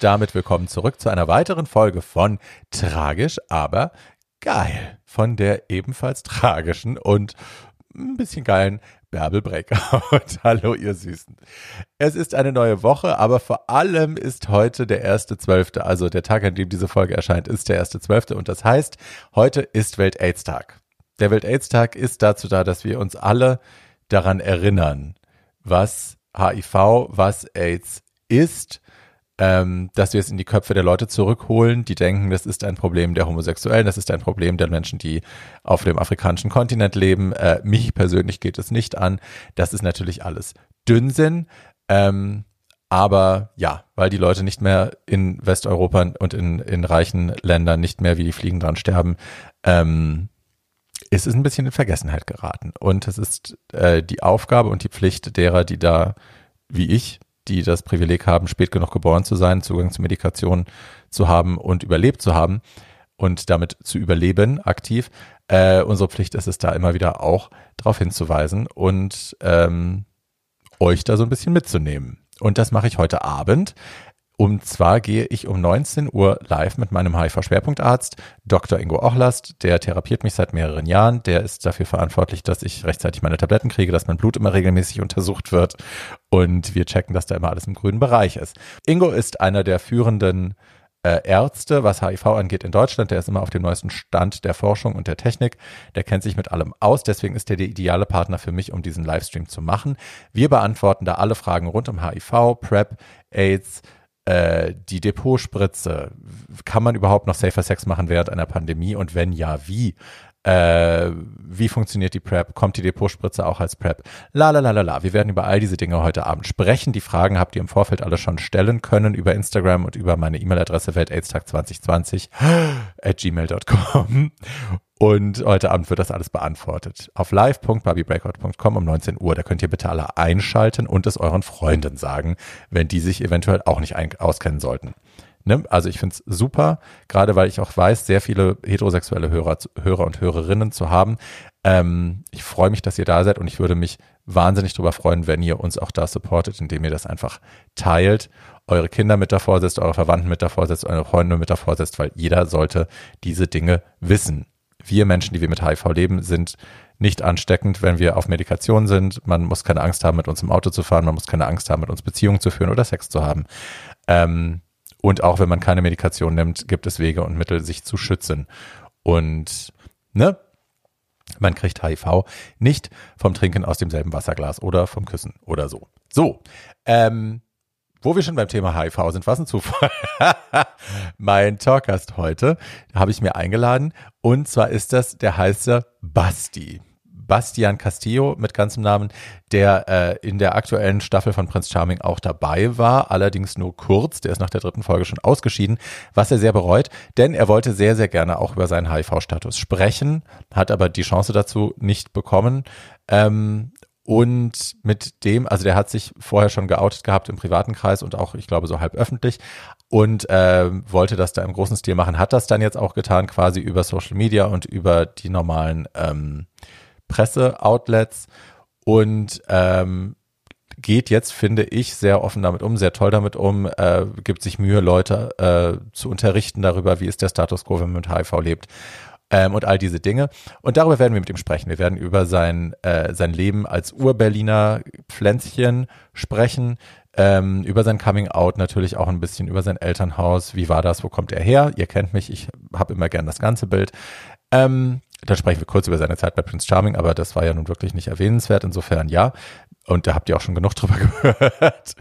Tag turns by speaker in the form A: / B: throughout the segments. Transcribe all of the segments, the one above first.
A: Damit willkommen zurück zu einer weiteren Folge von Tragisch, aber geil. Von der ebenfalls tragischen und ein bisschen geilen Bärbel Breakout. Hallo, ihr Süßen. Es ist eine neue Woche, aber vor allem ist heute der erste Zwölfte, also der Tag, an dem diese Folge erscheint, ist der erste Zwölfte und das heißt, heute ist Welt-Aids-Tag. Der Welt-Aids-Tag ist dazu da, dass wir uns alle daran erinnern, was HIV, was AIDS ist, ähm, dass wir es in die Köpfe der Leute zurückholen, die denken, das ist ein Problem der Homosexuellen, das ist ein Problem der Menschen, die auf dem afrikanischen Kontinent leben. Äh, mich persönlich geht es nicht an. Das ist natürlich alles Dünnsinn. Ähm, aber ja, weil die Leute nicht mehr in Westeuropa und in, in reichen Ländern nicht mehr wie die Fliegen dran sterben, ähm, ist es ein bisschen in Vergessenheit geraten. Und es ist äh, die Aufgabe und die Pflicht derer, die da, wie ich, die das Privileg haben, spät genug geboren zu sein, Zugang zu Medikation zu haben und überlebt zu haben und damit zu überleben aktiv. Äh, unsere Pflicht ist es da immer wieder auch darauf hinzuweisen und ähm, euch da so ein bisschen mitzunehmen. Und das mache ich heute Abend. Und zwar gehe ich um 19 Uhr live mit meinem HIV-Schwerpunktarzt, Dr. Ingo Ochlast. Der therapiert mich seit mehreren Jahren. Der ist dafür verantwortlich, dass ich rechtzeitig meine Tabletten kriege, dass mein Blut immer regelmäßig untersucht wird. Und wir checken, dass da immer alles im grünen Bereich ist. Ingo ist einer der führenden äh, Ärzte, was HIV angeht in Deutschland. Der ist immer auf dem neuesten Stand der Forschung und der Technik. Der kennt sich mit allem aus. Deswegen ist er der ideale Partner für mich, um diesen Livestream zu machen. Wir beantworten da alle Fragen rund um HIV, PrEP, AIDS, äh, die Depotspritze, kann man überhaupt noch Safer Sex machen während einer Pandemie und wenn ja, wie? Äh, wie funktioniert die PrEP? Kommt die Depotspritze auch als PrEP? La la la la la. Wir werden über all diese Dinge heute Abend sprechen. Die Fragen habt ihr im Vorfeld alle schon stellen können über Instagram und über meine E-Mail-Adresse weltaidstag2020 at gmail.com. Und heute Abend wird das alles beantwortet. Auf live.barbiebreakout.com um 19 Uhr. Da könnt ihr bitte alle einschalten und es euren Freunden sagen, wenn die sich eventuell auch nicht auskennen sollten. Ne? Also ich finde es super, gerade weil ich auch weiß, sehr viele heterosexuelle Hörer, Hörer und Hörerinnen zu haben. Ähm, ich freue mich, dass ihr da seid und ich würde mich wahnsinnig darüber freuen, wenn ihr uns auch da supportet, indem ihr das einfach teilt, eure Kinder mit davor setzt, eure Verwandten mit davor setzt, eure Freunde mit davor setzt, weil jeder sollte diese Dinge wissen wir Menschen, die wir mit HIV leben, sind nicht ansteckend, wenn wir auf Medikation sind. Man muss keine Angst haben, mit uns im Auto zu fahren. Man muss keine Angst haben, mit uns Beziehungen zu führen oder Sex zu haben. Ähm, und auch wenn man keine Medikation nimmt, gibt es Wege und Mittel, sich zu schützen. Und, ne? Man kriegt HIV nicht vom Trinken aus demselben Wasserglas oder vom Küssen oder so. So, ähm, wo wir schon beim Thema HIV sind, was ein Zufall. mein Talkgast heute habe ich mir eingeladen und zwar ist das der heiße Basti. Bastian Castillo mit ganzem Namen, der äh, in der aktuellen Staffel von Prince Charming auch dabei war, allerdings nur kurz. Der ist nach der dritten Folge schon ausgeschieden, was er sehr bereut, denn er wollte sehr, sehr gerne auch über seinen HIV-Status sprechen, hat aber die Chance dazu nicht bekommen. Ähm, und mit dem, also der hat sich vorher schon geoutet gehabt im privaten Kreis und auch, ich glaube, so halb öffentlich und äh, wollte das da im großen Stil machen, hat das dann jetzt auch getan, quasi über Social Media und über die normalen ähm, Presse-Outlets und ähm, geht jetzt, finde ich, sehr offen damit um, sehr toll damit um, äh, gibt sich Mühe, Leute äh, zu unterrichten darüber, wie ist der Status quo, wenn man mit HIV lebt ähm, und all diese Dinge. Und darüber werden wir mit ihm sprechen. Wir werden über sein, äh, sein Leben als Ur-Berliner Pflänzchen sprechen, ähm, über sein Coming Out natürlich auch ein bisschen, über sein Elternhaus. Wie war das? Wo kommt er her? Ihr kennt mich, ich habe immer gern das ganze Bild. Ähm, dann sprechen wir kurz über seine Zeit bei Prince Charming, aber das war ja nun wirklich nicht erwähnenswert. Insofern ja. Und da habt ihr auch schon genug drüber gehört.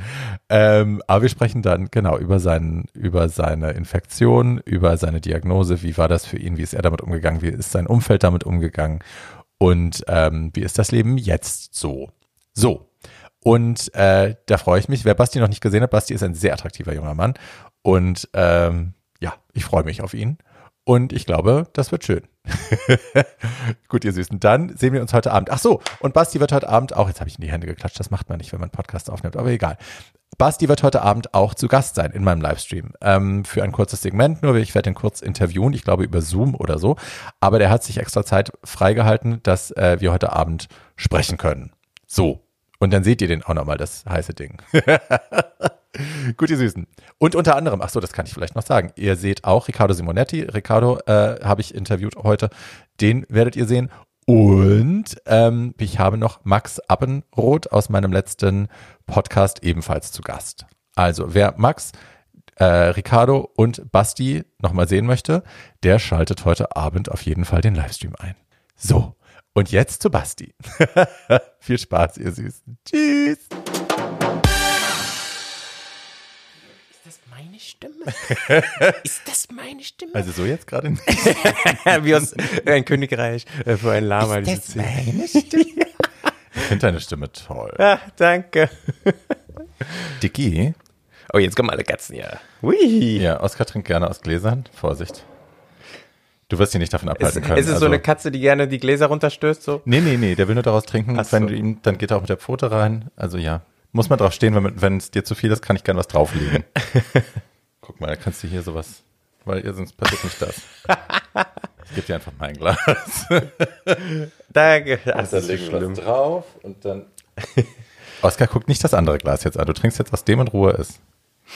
A: Ähm, aber wir sprechen dann genau über, seinen, über seine Infektion, über seine Diagnose. Wie war das für ihn? Wie ist er damit umgegangen? Wie ist sein Umfeld damit umgegangen? Und ähm, wie ist das Leben jetzt so? So. Und äh, da freue ich mich. Wer Basti noch nicht gesehen hat, Basti ist ein sehr attraktiver junger Mann. Und ähm, ja, ich freue mich auf ihn. Und ich glaube, das wird schön. Gut, ihr Süßen. Dann sehen wir uns heute Abend. Ach so, und Basti wird heute Abend auch, jetzt habe ich in die Hände geklatscht, das macht man nicht, wenn man Podcast aufnimmt, aber egal. Basti wird heute Abend auch zu Gast sein in meinem Livestream. Ähm, für ein kurzes Segment nur. Ich werde ihn kurz interviewen, ich glaube über Zoom oder so. Aber der hat sich extra Zeit freigehalten, dass äh, wir heute Abend sprechen können. So. Und dann seht ihr den auch nochmal, das heiße Ding. Gut, ihr Süßen. Und unter anderem, ach so, das kann ich vielleicht noch sagen. Ihr seht auch Riccardo Simonetti. Riccardo äh, habe ich interviewt heute. Den werdet ihr sehen. Und ähm, ich habe noch Max Abbenroth aus meinem letzten Podcast ebenfalls zu Gast. Also, wer Max, äh, Ricardo und Basti nochmal sehen möchte, der schaltet heute Abend auf jeden Fall den Livestream ein. So, und jetzt zu Basti. Viel Spaß, ihr Süßen. Tschüss.
B: Ist das meine Stimme? Ist das meine Stimme?
A: Also so jetzt gerade nicht.
B: Wie aus ein Königreich äh, für ein Lama.
A: Ist das
B: Szene.
A: meine Stimme? Ich finde deine Stimme toll.
B: Ah, danke.
A: Dicky?
B: Oh, jetzt kommen alle Katzen, ja. Hui.
A: Ja, Oskar trinkt gerne aus Gläsern. Vorsicht. Du wirst ihn nicht davon abhalten können.
B: ist es so
A: Also-
B: eine Katze, die gerne die Gläser runterstößt? So?
A: Nee, nee, nee, der will nur daraus trinken.
B: Ach
A: Wenn
B: so.
A: du ihn, dann geht er auch mit der Pfote rein. Also ja, muss man drauf stehen, wenn, es dir zu viel ist, kann ich gerne was drauflegen. Guck mal, da kannst du hier sowas, weil ihr sonst passiert nicht das. Ich gebe dir einfach mein Glas.
B: Danke. Das
A: Dann
B: ist
A: legen
B: so
A: wir
B: schlimm.
A: was drauf und dann. Oskar, guck nicht das andere Glas jetzt an. Du trinkst jetzt, was dem in Ruhe ist.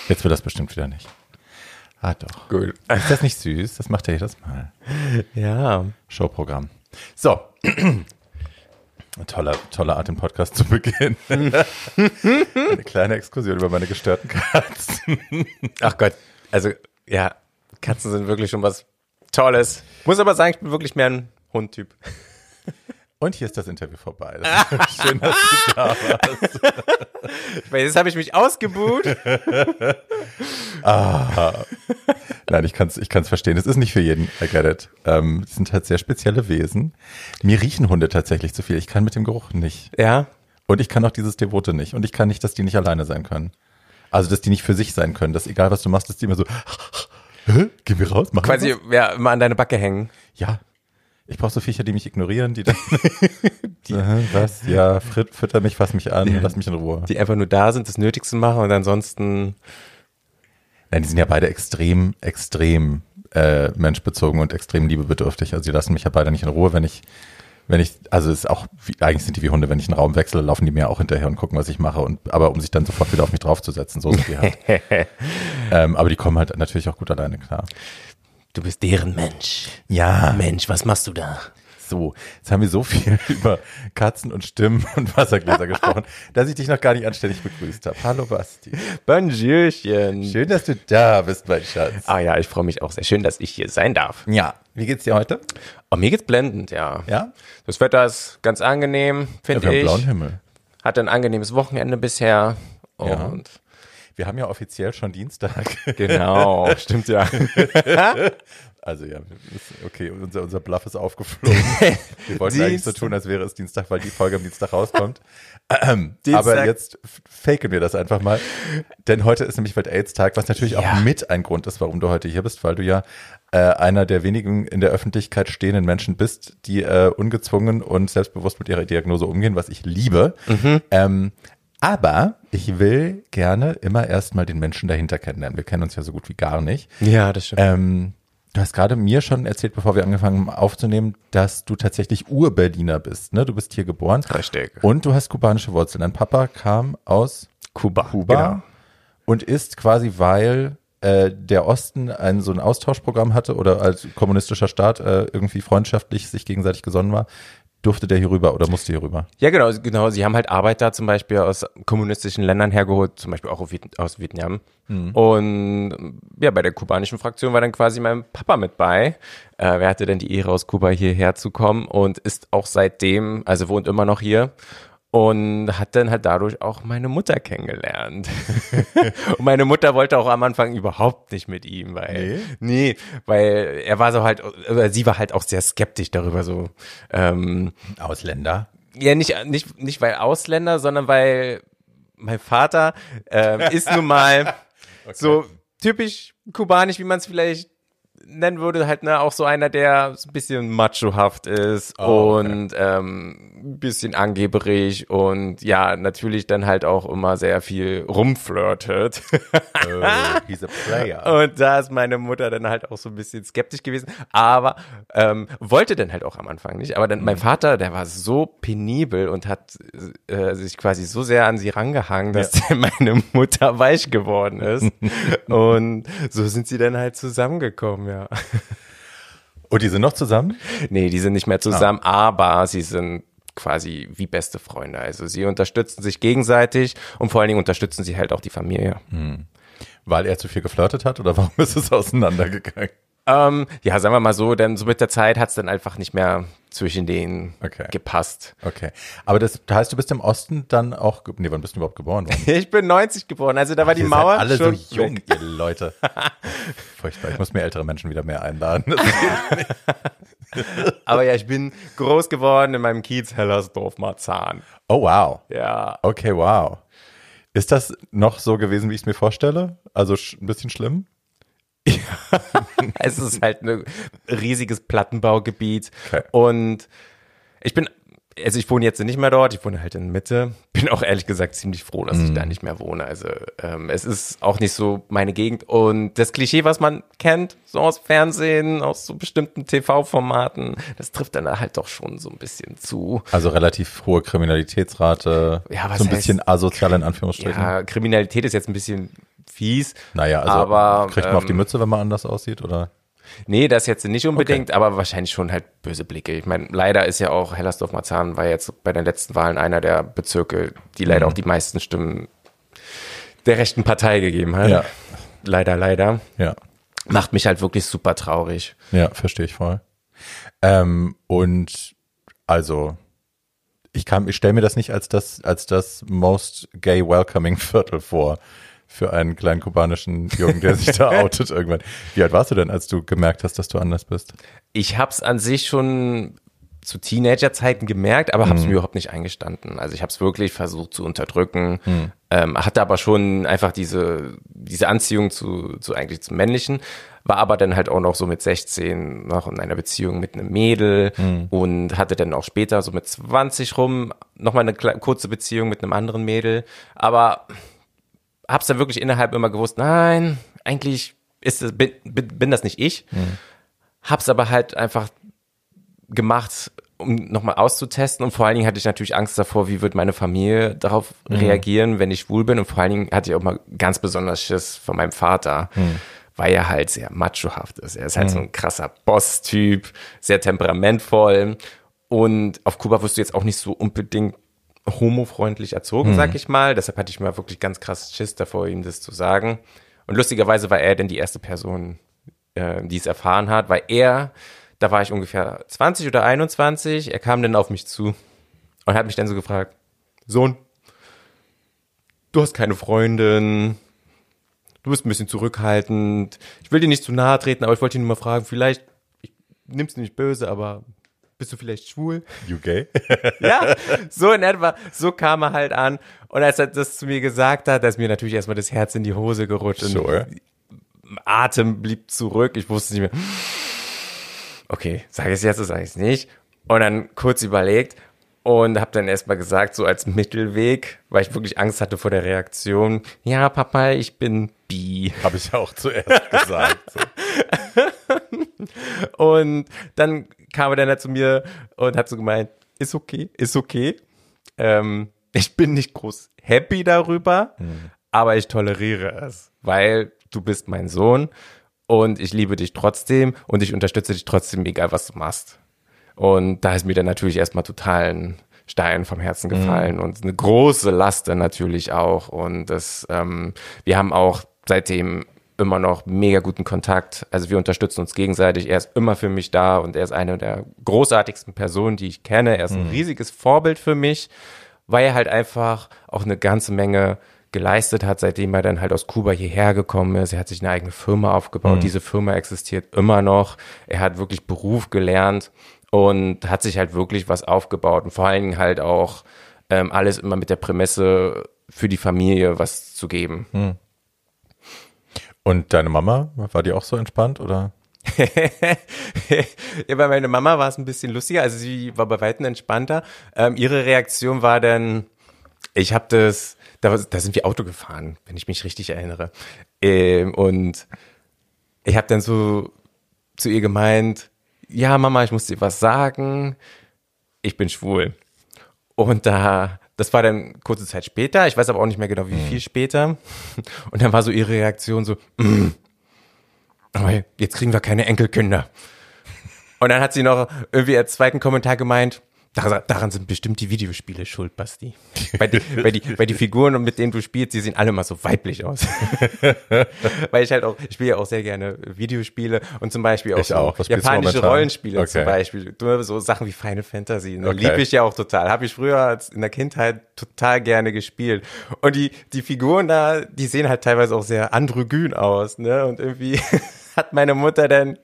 A: Jetzt will das bestimmt wieder nicht. Ah, doch.
B: Gut.
A: Ist das nicht süß? Das macht er jedes Mal.
B: Ja.
A: Showprogramm. So. Toller, toller Art, den Podcast zu beginnen. Eine kleine Exkursion über meine gestörten Katzen.
B: Ach Gott. Also, ja, Katzen sind wirklich schon was Tolles. Muss aber sagen, ich bin wirklich mehr ein Hundtyp.
A: Und hier ist das Interview vorbei. Das ist schön, dass du da warst.
B: Weil jetzt habe ich mich ausgebuht.
A: Nein, ich kann es ich kann's verstehen. Es ist nicht für jeden. I get it. Ähm, es sind halt sehr spezielle Wesen. Mir riechen Hunde tatsächlich zu viel. Ich kann mit dem Geruch nicht.
B: Ja.
A: Und ich kann auch dieses Devote nicht. Und ich kann nicht, dass die nicht alleine sein können. Also, dass die nicht für sich sein können. Dass egal, was du machst, dass die immer so, Hä? gehen wir raus, wir
B: Quasi ja, immer an deine Backe hängen.
A: Ja. Ich brauche so Viecher, die mich ignorieren, die dann. Aha, was? Ja, fritt, fütter mich, fass mich an, lass mich in Ruhe.
B: Die einfach nur da sind, das Nötigste machen und ansonsten.
A: Nein, die sind ja beide extrem, extrem äh, menschbezogen und extrem liebebedürftig. Also die lassen mich ja beide nicht in Ruhe, wenn ich, wenn ich, also es ist auch, wie, eigentlich sind die wie Hunde, wenn ich einen Raum wechsle, laufen die mir auch hinterher und gucken, was ich mache. Und aber um sich dann sofort wieder auf mich draufzusetzen, so sind die halt. ähm, aber die kommen halt natürlich auch gut alleine klar.
B: Du bist deren Mensch.
A: Ja.
B: Mensch, was machst du da?
A: So, jetzt haben wir so viel über Katzen und Stimmen und Wassergläser gesprochen, dass ich dich noch gar nicht anständig begrüßt habe. Hallo Basti.
B: Bonjourchen.
A: Schön, dass du da bist, mein Schatz.
B: Ah ja, ich freue mich auch sehr schön, dass ich hier sein darf.
A: Ja, wie geht's dir heute?
B: Oh, mir geht's blendend, ja.
A: Ja?
B: Das Wetter ist ganz angenehm,
A: ja
B: finde
A: haben
B: ich.
A: blauen Himmel.
B: Hatte ein angenehmes Wochenende bisher.
A: Ja. Wir haben ja offiziell schon Dienstag.
B: genau, stimmt ja.
A: Also ja, okay, unser, unser Bluff ist aufgeflogen. Wir wollten eigentlich so tun, als wäre es Dienstag, weil die Folge am Dienstag rauskommt.
B: Dienstag.
A: Aber jetzt faken wir das einfach mal. Denn heute ist nämlich Welt-Aids-Tag, was natürlich
B: Ja.
A: auch mit ein Grund ist, warum du heute hier bist, weil du ja äh, einer der wenigen in der Öffentlichkeit stehenden Menschen bist, die äh, ungezwungen und selbstbewusst mit ihrer Diagnose umgehen, was ich liebe.
B: Mhm.
A: Ähm, aber ich will gerne immer erstmal den Menschen dahinter kennenlernen. Wir kennen uns ja so gut wie gar nicht.
B: Ja, das stimmt.
A: Ähm, du hast gerade mir schon erzählt, bevor wir angefangen haben aufzunehmen, dass du tatsächlich Ur-Berliner bist. Ne? Du bist hier geboren.
B: Richtig.
A: Und du hast kubanische Wurzeln. Dein Papa kam aus
B: Kuba.
A: Kuba
B: Genau.
A: und ist quasi, weil äh, der Osten ein so ein Austauschprogramm hatte oder als kommunistischer Staat äh, irgendwie freundschaftlich sich gegenseitig gesonnen war, durfte der hier rüber oder musste hier rüber.
B: Ja, genau, genau. Sie haben halt Arbeiter zum Beispiel aus kommunistischen Ländern hergeholt, zum Beispiel auch aus Viet- aus Vietnam. Und ja, bei der kubanischen Fraktion war dann quasi mein Papa mit bei. Äh, wer hatte denn die Ehre, aus Kuba hierher zu kommen und ist auch seitdem, also wohnt immer noch hier. Und hat dann halt dadurch auch meine Mutter kennengelernt. und meine Mutter wollte auch am Anfang überhaupt nicht mit ihm, weil, nee, weil er war so halt, oder sie war halt auch sehr skeptisch darüber, so, ähm,
A: Ausländer.
B: ja, nicht, nicht, nicht weil Ausländer, sondern weil mein Vater ähm, ist nun mal so typisch kubanisch, wie man es vielleicht nennen würde, halt ne, auch so einer, der ein bisschen machohaft ist
A: Oh, okay.
B: und ähm, ein bisschen angeberig und ja, natürlich dann halt auch immer sehr viel rumflirtet.
A: Oh, he's a player.
B: Und da ist meine Mutter dann halt auch so ein bisschen skeptisch gewesen, aber ähm, wollte dann halt auch am Anfang nicht. Aber dann mein
A: Mhm.
B: Vater, der war so penibel und hat äh, sich quasi so sehr an sie rangehangen, dass meine Mutter weich geworden ist. und so sind sie dann halt zusammengekommen, ja.
A: Und die sind noch zusammen?
B: Nee, die sind nicht mehr zusammen, aber sie sind quasi wie beste Freunde. Also sie unterstützen sich gegenseitig und vor allen Dingen unterstützen sie halt auch die Familie.
A: Weil er zu viel geflirtet hat oder warum ist es auseinandergegangen?
B: Ähm, ja, sagen wir mal so, denn so mit der Zeit hat's dann einfach nicht mehr zwischen denen
A: Okay.
B: gepasst.
A: Okay. Aber das heißt, du bist im Osten dann auch, nee, wann bist du überhaupt geboren worden?
B: Ich bin 90 geboren, also da war die Mauer
A: alle
B: schon
A: so jung,
B: weg.
A: ihr Leute. Furchtbar. Ich muss mir ältere Menschen wieder mehr einladen.
B: Aber ja, ich bin groß geworden in meinem Kiez Hellersdorf Marzahn.
A: oh, wow.
B: Ja,
A: Okay, wow. Ist das noch so gewesen, wie ich es mir vorstelle? Also ein bisschen schlimm?
B: es ist halt ein riesiges Plattenbaugebiet
A: Okay.
B: und ich bin also ich wohne jetzt nicht mehr dort, ich wohne halt in Mitte. Bin auch ehrlich gesagt ziemlich froh, dass ich da nicht mehr wohne. Also ähm, es ist auch nicht so meine Gegend. Und das Klischee, was man kennt, so aus Fernsehen, aus so bestimmten TV-Formaten, das trifft dann halt doch schon so ein bisschen zu.
A: Also relativ hohe Kriminalitätsrate.
B: Ja,
A: so ein bisschen
B: heißt-
A: asozial in Anführungsstrichen.
B: Ja, Kriminalität ist jetzt ein bisschen fies.
A: Naja, also
B: aber,
A: kriegt man auf die
B: ähm,
A: Mütze, wenn man anders aussieht, oder?
B: Nee, das jetzt nicht unbedingt, aber wahrscheinlich schon halt böse Blicke. Ich meine, leider ist ja auch Hellersdorf-Marzahn war jetzt bei den letzten Wahlen einer der Bezirke, die leider
A: Mhm.
B: auch die meisten Stimmen der rechten Partei gegeben hat.
A: Ja.
B: Leider, leider.
A: Ja.
B: Macht mich halt wirklich super traurig.
A: Ja, verstehe ich voll. Ähm, und also, ich kann, ich stelle mir das nicht als das, als das most gay welcoming Viertel vor für einen kleinen kubanischen Jungen, der sich da outet irgendwann. Wie alt warst du denn, als du gemerkt hast, dass du anders bist?
B: Ich hab's an sich schon zu Teenagerzeiten gemerkt, aber
A: Mhm.
B: hab's mir überhaupt nicht eingestanden. Also ich hab's wirklich versucht zu unterdrücken,
A: Mhm.
B: ähm, hatte aber schon einfach diese, diese Anziehung zu, zu eigentlich zum Männlichen, war aber dann halt auch noch so mit 16 noch in einer Beziehung mit einem Mädel
A: Mhm.
B: und hatte dann auch später so mit 20 rum nochmal eine kurze Beziehung mit einem anderen Mädel, aber hab's dann wirklich innerhalb immer gewusst, nein, eigentlich ist es, bin, bin, das nicht ich. Hab's aber halt einfach gemacht, um nochmal auszutesten. Und vor allen Dingen hatte ich natürlich Angst davor, wie wird meine Familie darauf reagieren, wenn ich schwul bin. Und vor allen Dingen hatte ich auch mal ganz besonders Schiss von meinem Vater, weil er halt sehr machohaft ist. Er ist halt so ein krasser Boss-Typ, sehr temperamentvoll. Und auf Kuba wirst du jetzt auch nicht so unbedingt homofreundlich erzogen, sag ich mal. Deshalb hatte ich mal wirklich ganz krass Schiss davor, ihm das zu sagen. Und lustigerweise war er denn die erste Person, äh, die es erfahren hat, weil er, da war ich ungefähr 20 oder 21, er kam dann auf mich zu und hat mich dann so gefragt, Sohn, du hast keine Freundin, du bist ein bisschen zurückhaltend, ich will dir nicht zu nahe treten, aber ich wollte dich nur mal fragen, vielleicht, ich nimm's nicht böse, aber bist du vielleicht schwul?
A: You gay?
B: Ja, so in etwa, so kam er halt an. Und als er das zu mir gesagt hat, da ist mir natürlich erstmal das Herz in die Hose gerutscht.
A: Sure.
B: Atem blieb zurück. Ich wusste nicht mehr. Okay, sage ich es jetzt oder sage ich es nicht? Und dann kurz überlegt und habe dann erstmal gesagt, so als Mittelweg, weil ich wirklich Angst hatte vor der Reaktion. Ja, Papa, ich bin bi.
A: Habe ich auch zuerst gesagt. So.
B: Und dann kam er dann halt zu mir und hat so gemeint, ist okay, ist okay. Ähm, ich bin nicht groß happy darüber, aber ich toleriere es, weil du bist mein Sohn und ich liebe dich trotzdem und ich unterstütze dich trotzdem, egal was du machst. Und da ist mir dann natürlich erstmal total ein Stein vom Herzen gefallen und eine große Last dann natürlich auch. Und das, ähm, wir haben auch seitdem immer noch mega guten Kontakt. Also wir unterstützen uns gegenseitig. Er ist immer für mich da und er ist eine der großartigsten Personen, die ich kenne. Er ist ein riesiges Vorbild für mich, weil er halt einfach auch eine ganze Menge geleistet hat, seitdem er dann halt aus Kuba hierher gekommen ist. Er hat sich eine eigene Firma aufgebaut. Diese Firma existiert immer noch. Er hat wirklich Beruf gelernt und hat sich halt wirklich was aufgebaut und vor allen Dingen halt auch ähm, alles immer mit der Prämisse für die Familie was zu geben.
A: Und deine Mama, war die auch so entspannt oder?
B: ja, bei meiner Mama war es ein bisschen lustiger, also sie war bei weitem entspannter. Ähm, ihre Reaktion war dann, ich habe das, da, da sind wir Auto gefahren, wenn ich mich richtig erinnere. Ähm, und ich habe dann so zu ihr gemeint, ja Mama, ich muss dir was sagen, ich bin schwul. Und da, das war dann kurze Zeit später, ich weiß aber auch nicht mehr genau, wie viel später. Und dann war so ihre Reaktion so, mm, aber jetzt kriegen wir keine Enkelkinder. Und dann hat sie noch irgendwie als zweiten Kommentar gemeint, daran, sind bestimmt die Videospiele schuld, Basti. Weil die, weil, die, weil die Figuren, mit denen du spielst, die sehen alle mal so weiblich aus. weil ich halt auch, ich spiele ja auch sehr gerne Videospiele und zum Beispiel auch, so
A: auch.
B: Japanische? Rollenspiele zum
A: Okay.
B: Beispiel. Du, So Sachen wie Final Fantasy. Ne?
A: Okay.
B: Lieb ich ja auch total. Habe ich früher als in der Kindheit total gerne gespielt. Und die, die Figuren da, die sehen halt teilweise auch sehr androgyn aus. Ne? Und irgendwie hat meine Mutter dann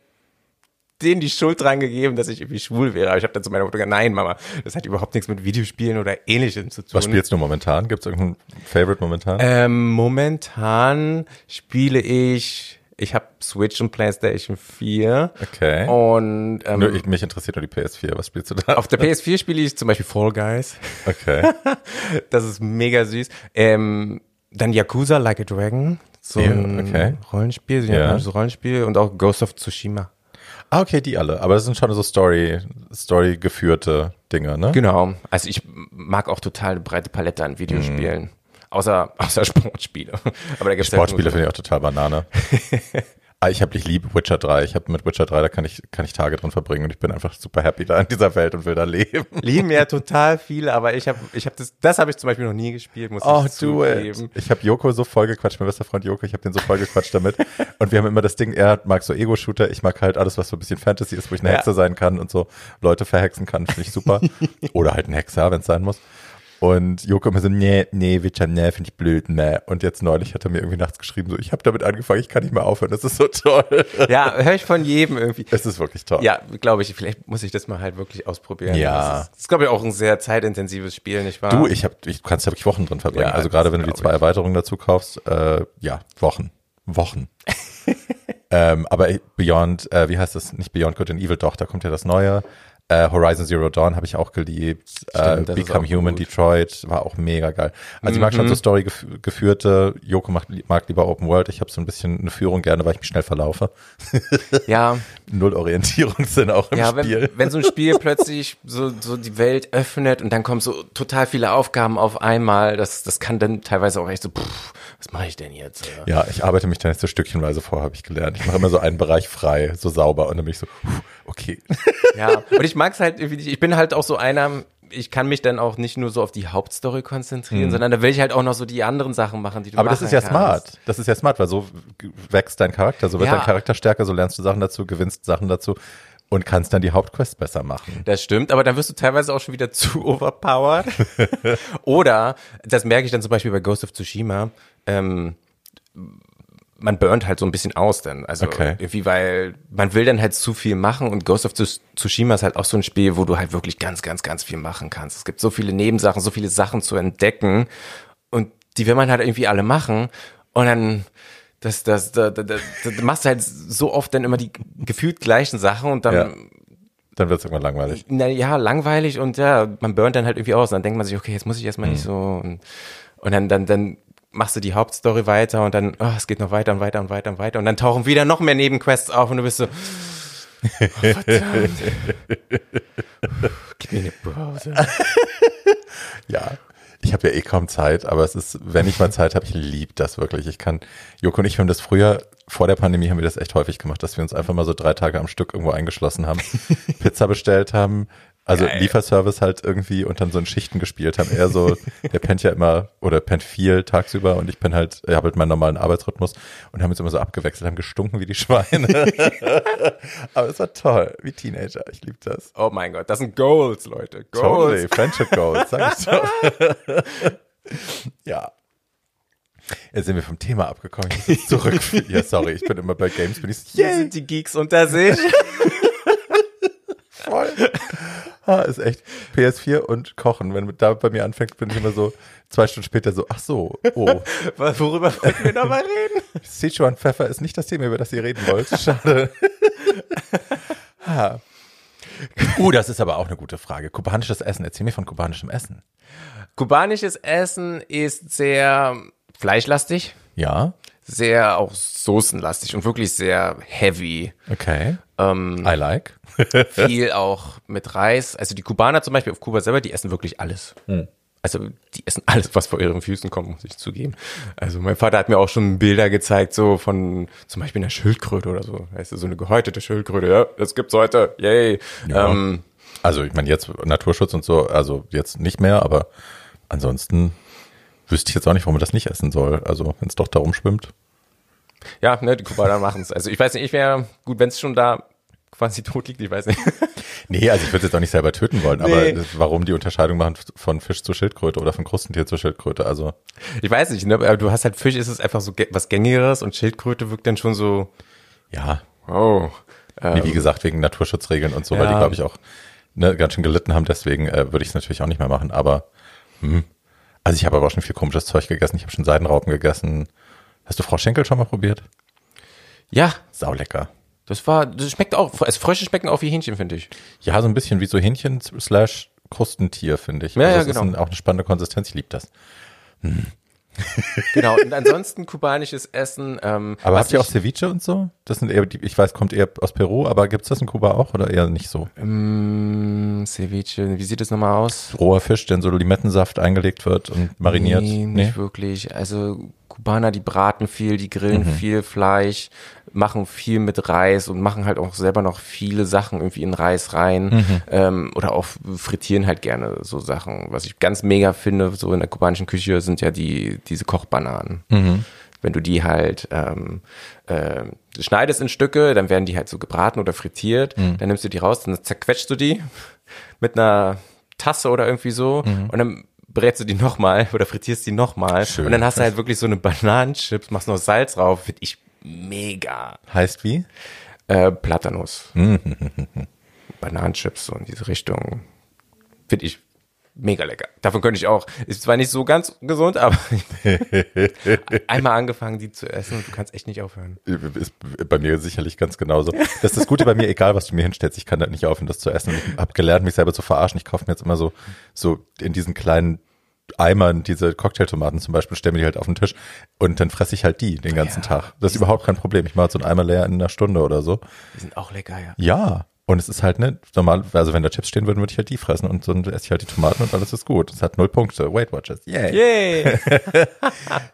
B: denen die Schuld dran gegeben, dass ich irgendwie schwul wäre. Aber ich habe dann zu meiner Mutter gesagt, nein, Mama, das hat überhaupt nichts mit Videospielen oder ähnlichem zu tun.
A: Was spielst du momentan? Gibt es irgendein Favorite momentan?
B: Ähm, momentan spiele ich, ich habe Switch und PlayStation 4
A: okay.
B: und ähm,
A: Nö, ich, mich interessiert nur die PS4. Was spielst du da?
B: auf der PS4 spiele ich zum Beispiel Fall Guys.
A: Okay.
B: Das ist mega süß. Ähm, dann Yakuza Like a Dragon, so ein
A: okay.
B: Rollenspiel, so ein
A: Ja.
B: Rollenspiel und auch Ghost of Tsushima.
A: Ah, okay, die alle. Aber das sind schon so Story, Story geführte Dinge, ne?
B: Genau. Also ich mag auch total eine breite Palette an Videospielen.
A: Mhm.
B: Außer, außer Sportspiele. Aber da gibt's
A: Sportspiele
B: so-
A: finde ich auch total Banane. ah, ich habe, ich liebe Witcher 3. Ich habe mit Witcher 3, da kann ich, kann ich Tage drin verbringen und ich bin einfach super happy da in dieser Welt und will da leben.
B: lieben ja total viele, aber ich habe ich hab das, das habe ich zum Beispiel noch nie gespielt, muss
A: Oh,
B: ich zugeben.
A: Ich habe Joko so voll gequatscht, mein bester Freund Joko, ich habe den so voll gequatscht damit. Und wir haben immer das Ding, er mag so Ego-Shooter, ich mag halt alles, was so ein bisschen Fantasy ist, wo ich eine
B: Ja.
A: Hexe sein kann und so Leute verhexen kann, finde ich super. Oder halt ein Hexer, wenn es sein muss. Und Joko immer so, nee, nee, Witcher, nee, finde ich blöd, nee. Und jetzt neulich hat er mir irgendwie nachts geschrieben, so, ich habe damit angefangen, ich kann nicht mehr aufhören, das ist so toll.
B: Ja, höre ich von jedem irgendwie.
A: Es ist wirklich toll.
B: Ja, glaube ich, vielleicht muss ich das mal halt wirklich ausprobieren.
A: Ja.
B: Das ist, ist glaube ich, auch ein sehr zeitintensives Spiel, nicht wahr?
A: Du, ich habe, ich kannst wirklich Wochen drin verbringen.
B: Ja,
A: also gerade wenn du die zwei
B: ich.
A: Erweiterungen dazu kaufst, äh, ja, Wochen, Wochen. ähm, aber Beyond, äh, wie heißt das? Nicht Beyond Good and Evil, doch, da kommt ja das Neue. Äh, Horizon Zero Dawn habe ich auch geliebt. äh,
B: das ist
A: Become Human
B: gut.
A: Detroit war auch mega geil. Also ich mag
B: Mhm.
A: schon so Story gef geführte. Joko macht, mag lieber Open World. Ich habe so ein bisschen eine Führung gerne, weil ich mich schnell verlaufe.
B: ja,
A: Null Orientierungssinn auch im
B: ja
A: Spiel.
B: wenn, wenn so ein Spiel plötzlich so, so die Welt öffnet und dann kommen so total viele Aufgaben auf einmal, das, das kann dann teilweise auch echt so, pff, was mache ich denn jetzt?
A: Ja, ich arbeite mich dann jetzt so stückchenweise vor, habe ich gelernt. Ich mache immer so einen Bereich frei, so sauber und dann bin ich so, okay.
B: Ja, und ich mag es halt irgendwie nicht. Ich bin halt auch so einer, ich kann mich dann auch nicht nur so auf die Hauptstory konzentrieren, sondern da will ich halt auch noch so die anderen Sachen machen, die du
A: Mhm. Aber das ist ja
B: kannst.
A: smart. Das ist ja smart, weil so wächst dein Charakter, so wird
B: Ja.
A: dein Charakter stärker, so lernst du Sachen dazu, gewinnst Sachen dazu und kannst dann die Hauptquest besser machen.
B: Das stimmt, aber dann wirst du teilweise auch schon wieder zu overpowered. Oder, das merke ich dann zum Beispiel bei Ghost of Tsushima, ähm, man burnt halt so ein bisschen aus dann. Also
A: Okay.
B: irgendwie, weil man will dann halt zu viel machen und Ghost of Tsus- Tsushima ist halt auch so ein Spiel, wo du halt wirklich ganz, ganz, ganz viel machen kannst. Es gibt so viele Nebensachen, so viele Sachen zu entdecken und die will man halt irgendwie alle machen und dann das, das, da, da, da, da machst du halt so oft dann immer die gefühlt gleichen Sachen und dann
A: Ja. Dann wird es irgendwann langweilig.
B: na ja, langweilig und ja, man burnt dann halt irgendwie aus. Und dann denkt man sich, okay, jetzt muss ich erstmal nicht so. Und, und dann, dann, dann machst du die Hauptstory weiter und dann, oh, es geht noch weiter und weiter und weiter und weiter. Und dann tauchen wieder noch mehr Nebenquests auf und du bist so, oh, verdammt. Gib mir eine Pause.
A: Ja. Ich habe ja eh kaum Zeit, aber es ist, wenn ich mal Zeit habe, ich liebe das wirklich. Ich kann, Joko und ich haben das früher, vor der Pandemie haben wir das echt häufig gemacht, dass wir uns einfach mal so drei Tage am Stück irgendwo eingeschlossen haben, Pizza bestellt haben, also
B: Geil.
A: Lieferservice halt irgendwie und dann so in Schichten gespielt haben. Er so, der pennt ja immer oder pennt viel tagsüber und ich penn halt, ich habe halt meinen normalen Arbeitsrhythmus und haben uns immer so abgewechselt, haben gestunken wie die Schweine. aber es war toll, wie Teenager. Ich liebe das.
B: Oh mein Gott, das sind Goals, Leute. Goals.
A: Totally, Friendship Goals, sag ich so. ja. Jetzt sind wir vom Thema abgekommen. Ich muss zurück. ja, sorry, ich bin immer bei Games, bin ich so,
B: Hier
A: yay,
B: sind die Geeks unter sich.
A: voll. Ah, ist echt. PS4 und Kochen. Wenn da bei mir anfängt, bin ich immer so zwei Stunden später so, ach so, oh,
B: Worüber wollten wir nochmal reden?
A: Sichuan Pfeffer ist nicht das Thema, über das ihr reden wollt. Schade. uh, das ist aber auch eine gute Frage. Kubanisches Essen. Erzähl mir von kubanischem Essen.
B: Kubanisches Essen ist sehr fleischlastig.
A: Ja.
B: Sehr auch soßenlastig und wirklich sehr heavy.
A: Okay.
B: Ähm,
A: I like.
B: viel auch mit Reis. Also die Kubaner zum Beispiel auf Kuba selber, die essen wirklich alles. Also die essen alles, was vor ihren Füßen kommt, muss ich zugeben. Also mein Vater hat mir auch schon Bilder gezeigt, so von zum Beispiel einer Schildkröte oder so. Weißt du, so eine gehäutete Schildkröte. Ja, das gibt's heute. Yay.
A: Ja.
B: Ähm,
A: Also ich meine jetzt Naturschutz und so, also jetzt nicht mehr, aber ansonsten wüsste ich jetzt auch nicht, warum man das nicht essen soll. Also wenn es doch da rumschwimmt.
B: Ja, ne, die Kubaner machen's. Also ich weiß nicht, ich wäre gut, wenn es schon da quasi tot liegt, ich weiß nicht.
A: Nee, also ich würde es jetzt auch nicht selber töten wollen, aber
B: Nee.
A: das- warum die Unterscheidung machen von Fisch zu Schildkröte oder von Krustentier zu Schildkröte? Also
B: Ich weiß nicht, ne, aber du hast halt Fisch, ist es einfach so was Gängigeres und Schildkröte wirkt dann schon so,
A: ja,
B: oh.
A: nee, wie gesagt, wegen Naturschutzregeln und so, weil die,
B: Ja.
A: glaube ich, auch ne, ganz schön gelitten haben, deswegen äh, würde ich es natürlich auch nicht mehr machen. Aber hm. also ich habe aber auch schon viel komisches Zeug gegessen. Ich habe schon Seidenraupen gegessen. Hast du Frau Schenkel schon mal probiert?
B: Ja,
A: Saulecker.
B: das war, das schmeckt auch, also Frösche schmecken auch wie Hähnchen, finde ich.
A: Ja, so ein bisschen wie so Hähnchen slash Krustentier, finde ich.
B: Ja, ja,
A: das
B: genau.
A: ist ein, auch eine spannende Konsistenz. Ich liebe das.
B: Genau, und ansonsten kubanisches Essen. Ähm,
A: Aber habt ihr auch
B: ich-
A: Ceviche und so? Das sind eher, die, ich weiß, kommt eher aus Peru, aber gibt's das in Kuba auch oder eher nicht so?
B: Mm, Ceviche, wie sieht das nochmal aus?
A: Roher Fisch, der in so Limettensaft eingelegt wird und mariniert?
B: Nee, nicht wirklich. Also Kubaner, die braten viel, die grillen
A: Mhm.
B: viel Fleisch, machen viel mit Reis und machen halt auch selber noch viele Sachen irgendwie in Reis rein
A: Mhm.
B: ähm, oder auch frittieren halt gerne so Sachen. Was ich ganz mega finde, so in der kubanischen Küche sind ja die diese Kochbananen.
A: Mhm.
B: Wenn du die halt ähm, äh, schneidest in Stücke, dann werden die halt so gebraten oder frittiert.
A: Mhm.
B: Dann nimmst du die raus, dann zerquetschst du die mit einer Tasse oder irgendwie so
A: Mhm.
B: und dann brätst du die nochmal oder frittierst die nochmal und dann hast du halt wirklich so eine Bananenchips, machst noch Salz drauf, finde ich mega.
A: Heißt wie?
B: Äh, Platanos. Bananenchips so in diese Richtung. Finde ich mega lecker. Davon könnte ich auch. Ist zwar nicht so ganz gesund, aber einmal angefangen, die zu essen und du kannst echt nicht aufhören.
A: Ist bei mir sicherlich ganz genauso. Das ist das Gute bei mir, egal was du mir hinstellst, ich kann da nicht aufhören, das zu essen. Und ich habe gelernt, mich selber zu verarschen. Ich kaufe mir jetzt immer so, so in diesen kleinen Eimern diese Cocktailtomaten zum Beispiel, stelle mir die halt auf den Tisch und dann fresse ich halt die den ganzen Tag. Das ist überhaupt kein Problem. Ich mache so einen Eimer leer in einer Stunde oder so.
B: Die sind auch lecker, ja.
A: Ja. Und es ist halt ne, normal, also wenn da Chips stehen würden, würde ich halt die fressen und dann esse ich halt die Tomaten und alles ist gut. Es hat null Punkte. Weight Watchers. Yay.
B: Yay!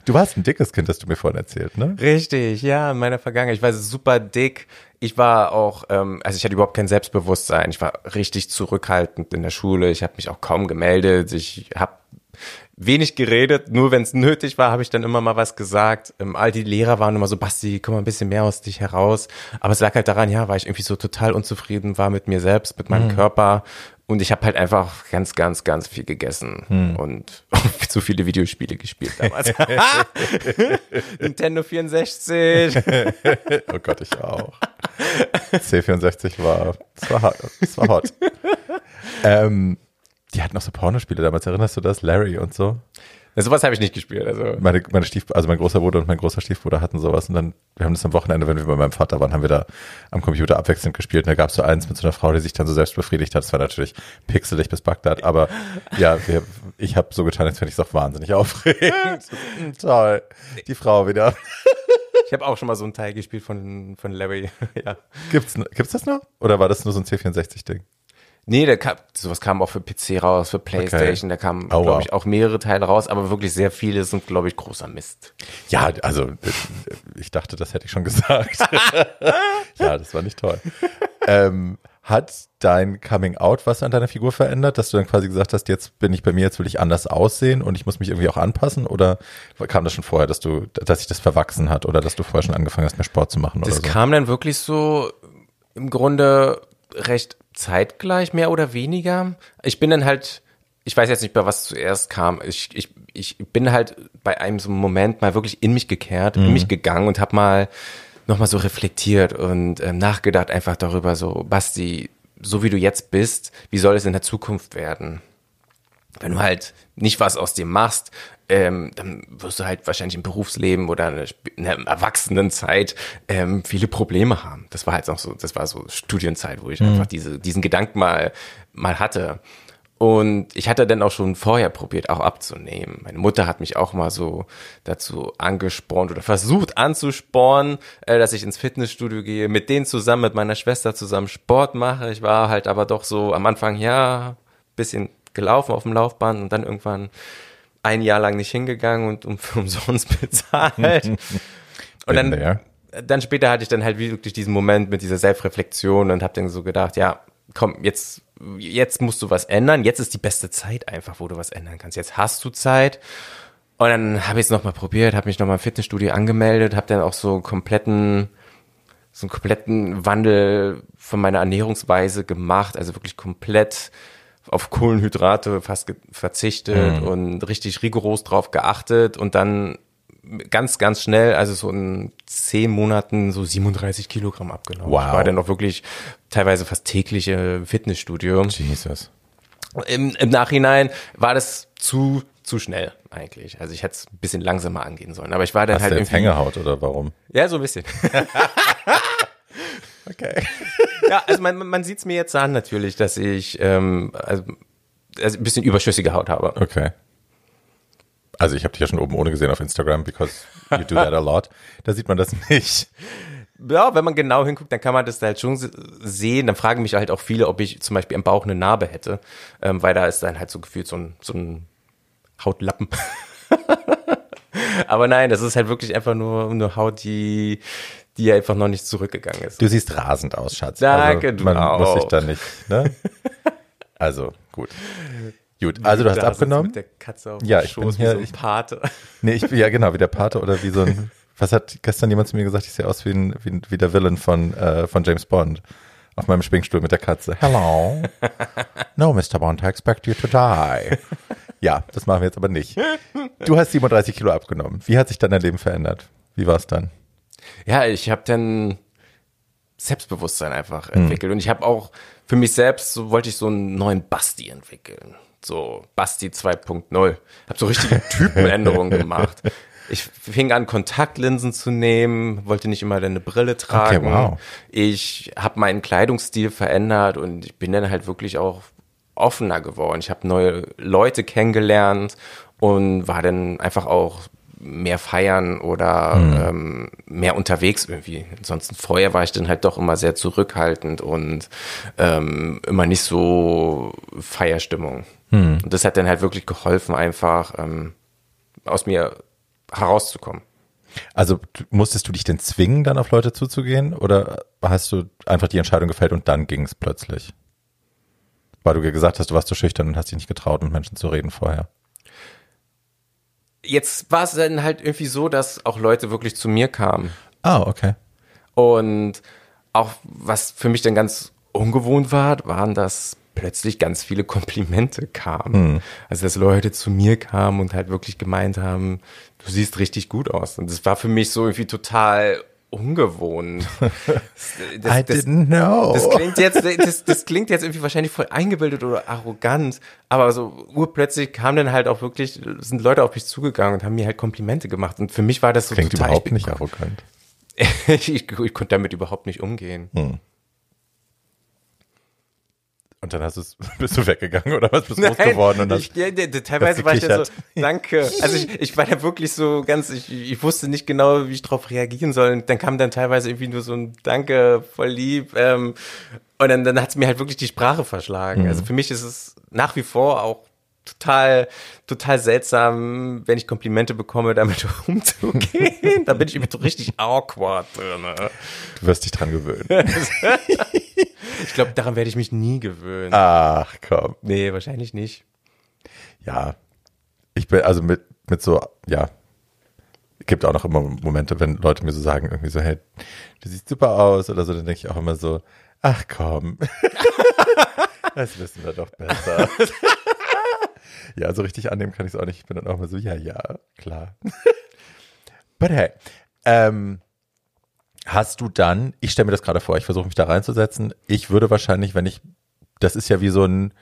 A: Du warst ein dickes Kind, hast du mir vorhin erzählt, ne?
B: Richtig, ja, in meiner Vergangenheit. Ich war super dick. Ich war auch, ähm, also ich hatte überhaupt kein Selbstbewusstsein. Ich war richtig zurückhaltend in der Schule. Ich habe mich auch kaum gemeldet. Ich habe wenig geredet. Nur wenn es nötig war, habe ich dann immer mal was gesagt. Ähm, all die Lehrer waren immer so, Basti, komm mal ein bisschen mehr aus dich heraus. Aber es lag halt daran, ja, weil ich irgendwie so total unzufrieden war mit mir selbst, mit meinem Körper. Und ich habe halt einfach ganz, ganz, ganz viel gegessen und zu viele Videospiele gespielt damals. Nintendo 64.
A: Oh Gott, ich auch. C64 war, das war hot. Das war hot. ähm, die hatten noch so Pornospiele damals, erinnerst du das? Larry und so.
B: Ja, sowas habe ich nicht gespielt. Also
A: Meine, meine Stief, also mein großer Bruder und mein großer Stiefbruder hatten sowas und dann, wir haben das am Wochenende, wenn wir bei meinem Vater waren, haben wir da am Computer abwechselnd gespielt und da gab es so eins mit so einer Frau, die sich dann so selbst befriedigt hat. Das war natürlich pixelig bis Bagdad, aber ja, wir, ich habe so getan, als fände ich es auch wahnsinnig aufregend. Toll. Die Frau wieder.
B: ich habe auch schon mal so einen Teil gespielt von, von Larry. ja.
A: Gibt's, gibt's das noch? Oder war das nur so ein C64-Ding?
B: Nee, der kam, sowas kam auch für PC raus, für Playstation, da kamen, glaube ich, auch mehrere Teile raus, aber wirklich sehr viele sind, glaube ich, großer Mist.
A: Ja, also ich dachte, das hätte ich schon gesagt. ja, das war nicht toll. Ähm, hat dein Coming Out was an deiner Figur verändert, dass du dann quasi gesagt hast, jetzt bin ich bei mir, jetzt will ich anders aussehen und ich muss mich irgendwie auch anpassen? Oder kam das schon vorher, dass du, dass sich das verwachsen hat oder dass du vorher schon angefangen hast, mehr Sport zu machen
B: Das
A: oder so?
B: kam dann wirklich so im Grunde recht zeitgleich, mehr oder weniger. Ich bin dann halt, ich weiß jetzt nicht, bei was zuerst kam. Ich, ich, ich bin halt bei einem so Moment mal wirklich in mich gekehrt, in mich gegangen und habe mal nochmal so reflektiert und ähm, nachgedacht einfach darüber so, Basti, so wie du jetzt bist, wie soll es in der Zukunft werden? wenn du halt nicht was aus dem machst, ähm, dann wirst du halt wahrscheinlich im Berufsleben oder in einer Erwachsenenzeit ähm, viele Probleme haben. Das war halt auch so, das war so Studienzeit, wo ich mhm. einfach diese, diesen Gedanken mal, mal hatte. Und ich hatte dann auch schon vorher probiert, auch abzunehmen. Meine Mutter hat mich auch mal so dazu angespornt oder versucht anzuspornen, äh, dass ich ins Fitnessstudio gehe, mit denen zusammen, mit meiner Schwester zusammen Sport mache. Ich war halt aber doch so am Anfang, ja, bisschen gelaufen auf dem Laufband und dann irgendwann ein Jahr lang nicht hingegangen und um, umsonst bezahlt. und dann, dann später hatte ich dann halt wirklich diesen Moment mit dieser Selbstreflexion und habe dann so gedacht, ja, komm, jetzt jetzt musst du was ändern, jetzt ist die beste Zeit einfach, wo du was ändern kannst. Jetzt hast du Zeit. Und dann habe ich es nochmal probiert, habe mich nochmal im Fitnessstudio angemeldet, habe dann auch so kompletten, so einen kompletten Wandel von meiner Ernährungsweise gemacht, also wirklich komplett auf Kohlenhydrate fast verzichtet mhm. und richtig rigoros drauf geachtet und dann ganz, ganz schnell, also so in zehn Monaten so 37 Kilogramm abgenommen. Wow. Ich war dann auch wirklich teilweise fast täglich im Fitnessstudio. Jesus. Im, Im Nachhinein war das zu zu schnell eigentlich. Also ich hätte es ein bisschen langsamer angehen sollen. Aber ich war dann
A: Hast
B: halt
A: du jetzt Hängehaut oder warum?
B: Ja, so ein bisschen. okay. Ja, also man, man sieht es mir jetzt an natürlich, dass ich ähm, also, also ein bisschen überschüssige Haut habe.
A: Okay. Also ich habe dich ja schon oben ohne gesehen auf Instagram, because you do that a lot. Da sieht man das nicht.
B: Ja, wenn man genau hinguckt, dann kann man das halt schon sehen. Dann fragen mich halt auch viele, ob ich zum Beispiel am Bauch eine Narbe hätte, ähm, weil da ist dann halt so gefühlt so ein, so ein Hautlappen. Aber nein, das ist halt wirklich einfach nur eine Haut, die, die einfach noch nicht zurückgegangen ist.
A: Du siehst rasend aus, Schatz.
B: Danke, also,
A: du Man auch. muss sich da nicht, ne? Also, gut. Gut, also du hast abgenommen. Mit der Katze auf ja, ich Schoß, bin hier, wie so ein Pate. Nee, ich bin ja genau wie der Pate oder wie so ein. Was hat gestern jemand zu mir gesagt? Ich sehe aus wie, ein, wie, wie der Villain von äh, von James Bond auf meinem Schwingstuhl mit der Katze. Hello. No, Mr. Bond, I expect you to die. Ja, das machen wir jetzt aber nicht. Du hast 37 Kilo abgenommen. Wie hat sich dann dein Leben verändert? Wie war es dann?
B: Ja, ich habe dann Selbstbewusstsein einfach entwickelt hm. und ich habe auch für mich selbst so wollte ich so einen neuen Basti entwickeln so Basti 2.0. Hab so richtige Typenänderungen gemacht. Ich fing an, Kontaktlinsen zu nehmen, wollte nicht immer eine Brille tragen. Okay, wow. Ich habe meinen Kleidungsstil verändert und ich bin dann halt wirklich auch offener geworden. Ich habe neue Leute kennengelernt und war dann einfach auch mehr feiern oder mhm. ähm, mehr unterwegs irgendwie. Ansonsten vorher war ich dann halt doch immer sehr zurückhaltend und ähm, immer nicht so Feierstimmung. Mhm. Und das hat dann halt wirklich geholfen, einfach ähm, aus mir herauszukommen.
A: Also musstest du dich denn zwingen, dann auf Leute zuzugehen oder hast du einfach die Entscheidung gefällt und dann ging es plötzlich? Weil du gesagt hast, du warst zu schüchtern und hast dich nicht getraut, mit Menschen zu reden vorher
B: jetzt war es dann halt irgendwie so, dass auch Leute wirklich zu mir kamen.
A: Ah, okay.
B: Und auch was für mich dann ganz ungewohnt war, waren, dass plötzlich ganz viele Komplimente kamen. Mhm. Also dass Leute zu mir kamen und halt wirklich gemeint haben, du siehst richtig gut aus. Und das war für mich so irgendwie total ungewohnt.
A: Das, I das, didn't know.
B: Das klingt jetzt, das, das klingt jetzt irgendwie wahrscheinlich voll eingebildet oder arrogant, aber so urplötzlich kamen dann halt auch wirklich, sind Leute auf mich zugegangen und haben mir halt Komplimente gemacht und für mich war das so
A: klingt total, überhaupt nicht arrogant.
B: ich, ich, ich, konnte damit überhaupt nicht umgehen. Hm.
A: Und dann hast du's, bist du weggegangen oder was bist du groß geworden? Und
B: ich, ja, teilweise war ich dann so, danke. Also ich, ich war da wirklich so ganz, ich, ich wusste nicht genau, wie ich darauf reagieren soll. Und dann kam dann teilweise irgendwie nur so ein Danke, voll lieb. Ähm, und dann, dann hat es mir halt wirklich die Sprache verschlagen. Mhm. Also für mich ist es nach wie vor auch total, total seltsam, wenn ich Komplimente bekomme, damit umzugehen. da bin ich richtig awkward drin.
A: Du wirst dich dran gewöhnen.
B: Ich glaube, daran werde ich mich nie gewöhnen.
A: Ach, komm.
B: Nee, wahrscheinlich nicht.
A: Ja. Ich bin also mit, mit so, ja. Gibt auch noch immer Momente, wenn Leute mir so sagen, irgendwie so, hey, du siehst super aus oder so, dann denke ich auch immer so, ach komm. das wissen wir doch besser. ja, so richtig annehmen kann ich es auch nicht. Ich bin dann auch immer so, ja, ja, klar. But hey, ähm, hast du dann, ich stelle mir das gerade vor, ich versuche mich da reinzusetzen, ich würde wahrscheinlich, wenn ich, das ist ja wie so ein,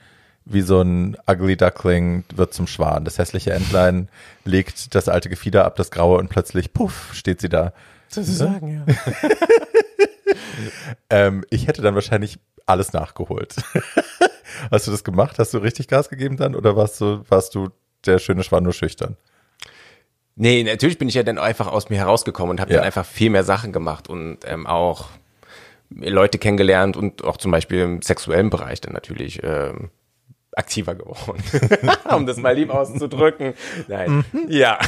A: wie so ein Ugly Duckling wird zum Schwan. Das hässliche Entlein legt das alte Gefieder ab, das graue und plötzlich, puff, steht sie da.
B: Sozusagen, ja.
A: Ähm, ich hätte dann wahrscheinlich alles nachgeholt. Hast du das gemacht? Hast du richtig Gas gegeben dann oder warst du, warst du der schöne Schwan nur schüchtern?
B: Nee, natürlich bin ich ja dann einfach aus mir herausgekommen und habe
A: Ja.
B: dann einfach viel mehr Sachen gemacht und ähm, auch Leute kennengelernt und auch zum Beispiel im sexuellen Bereich dann natürlich ähm, aktiver geworden. um das mal lieb auszudrücken. Nein. Ja.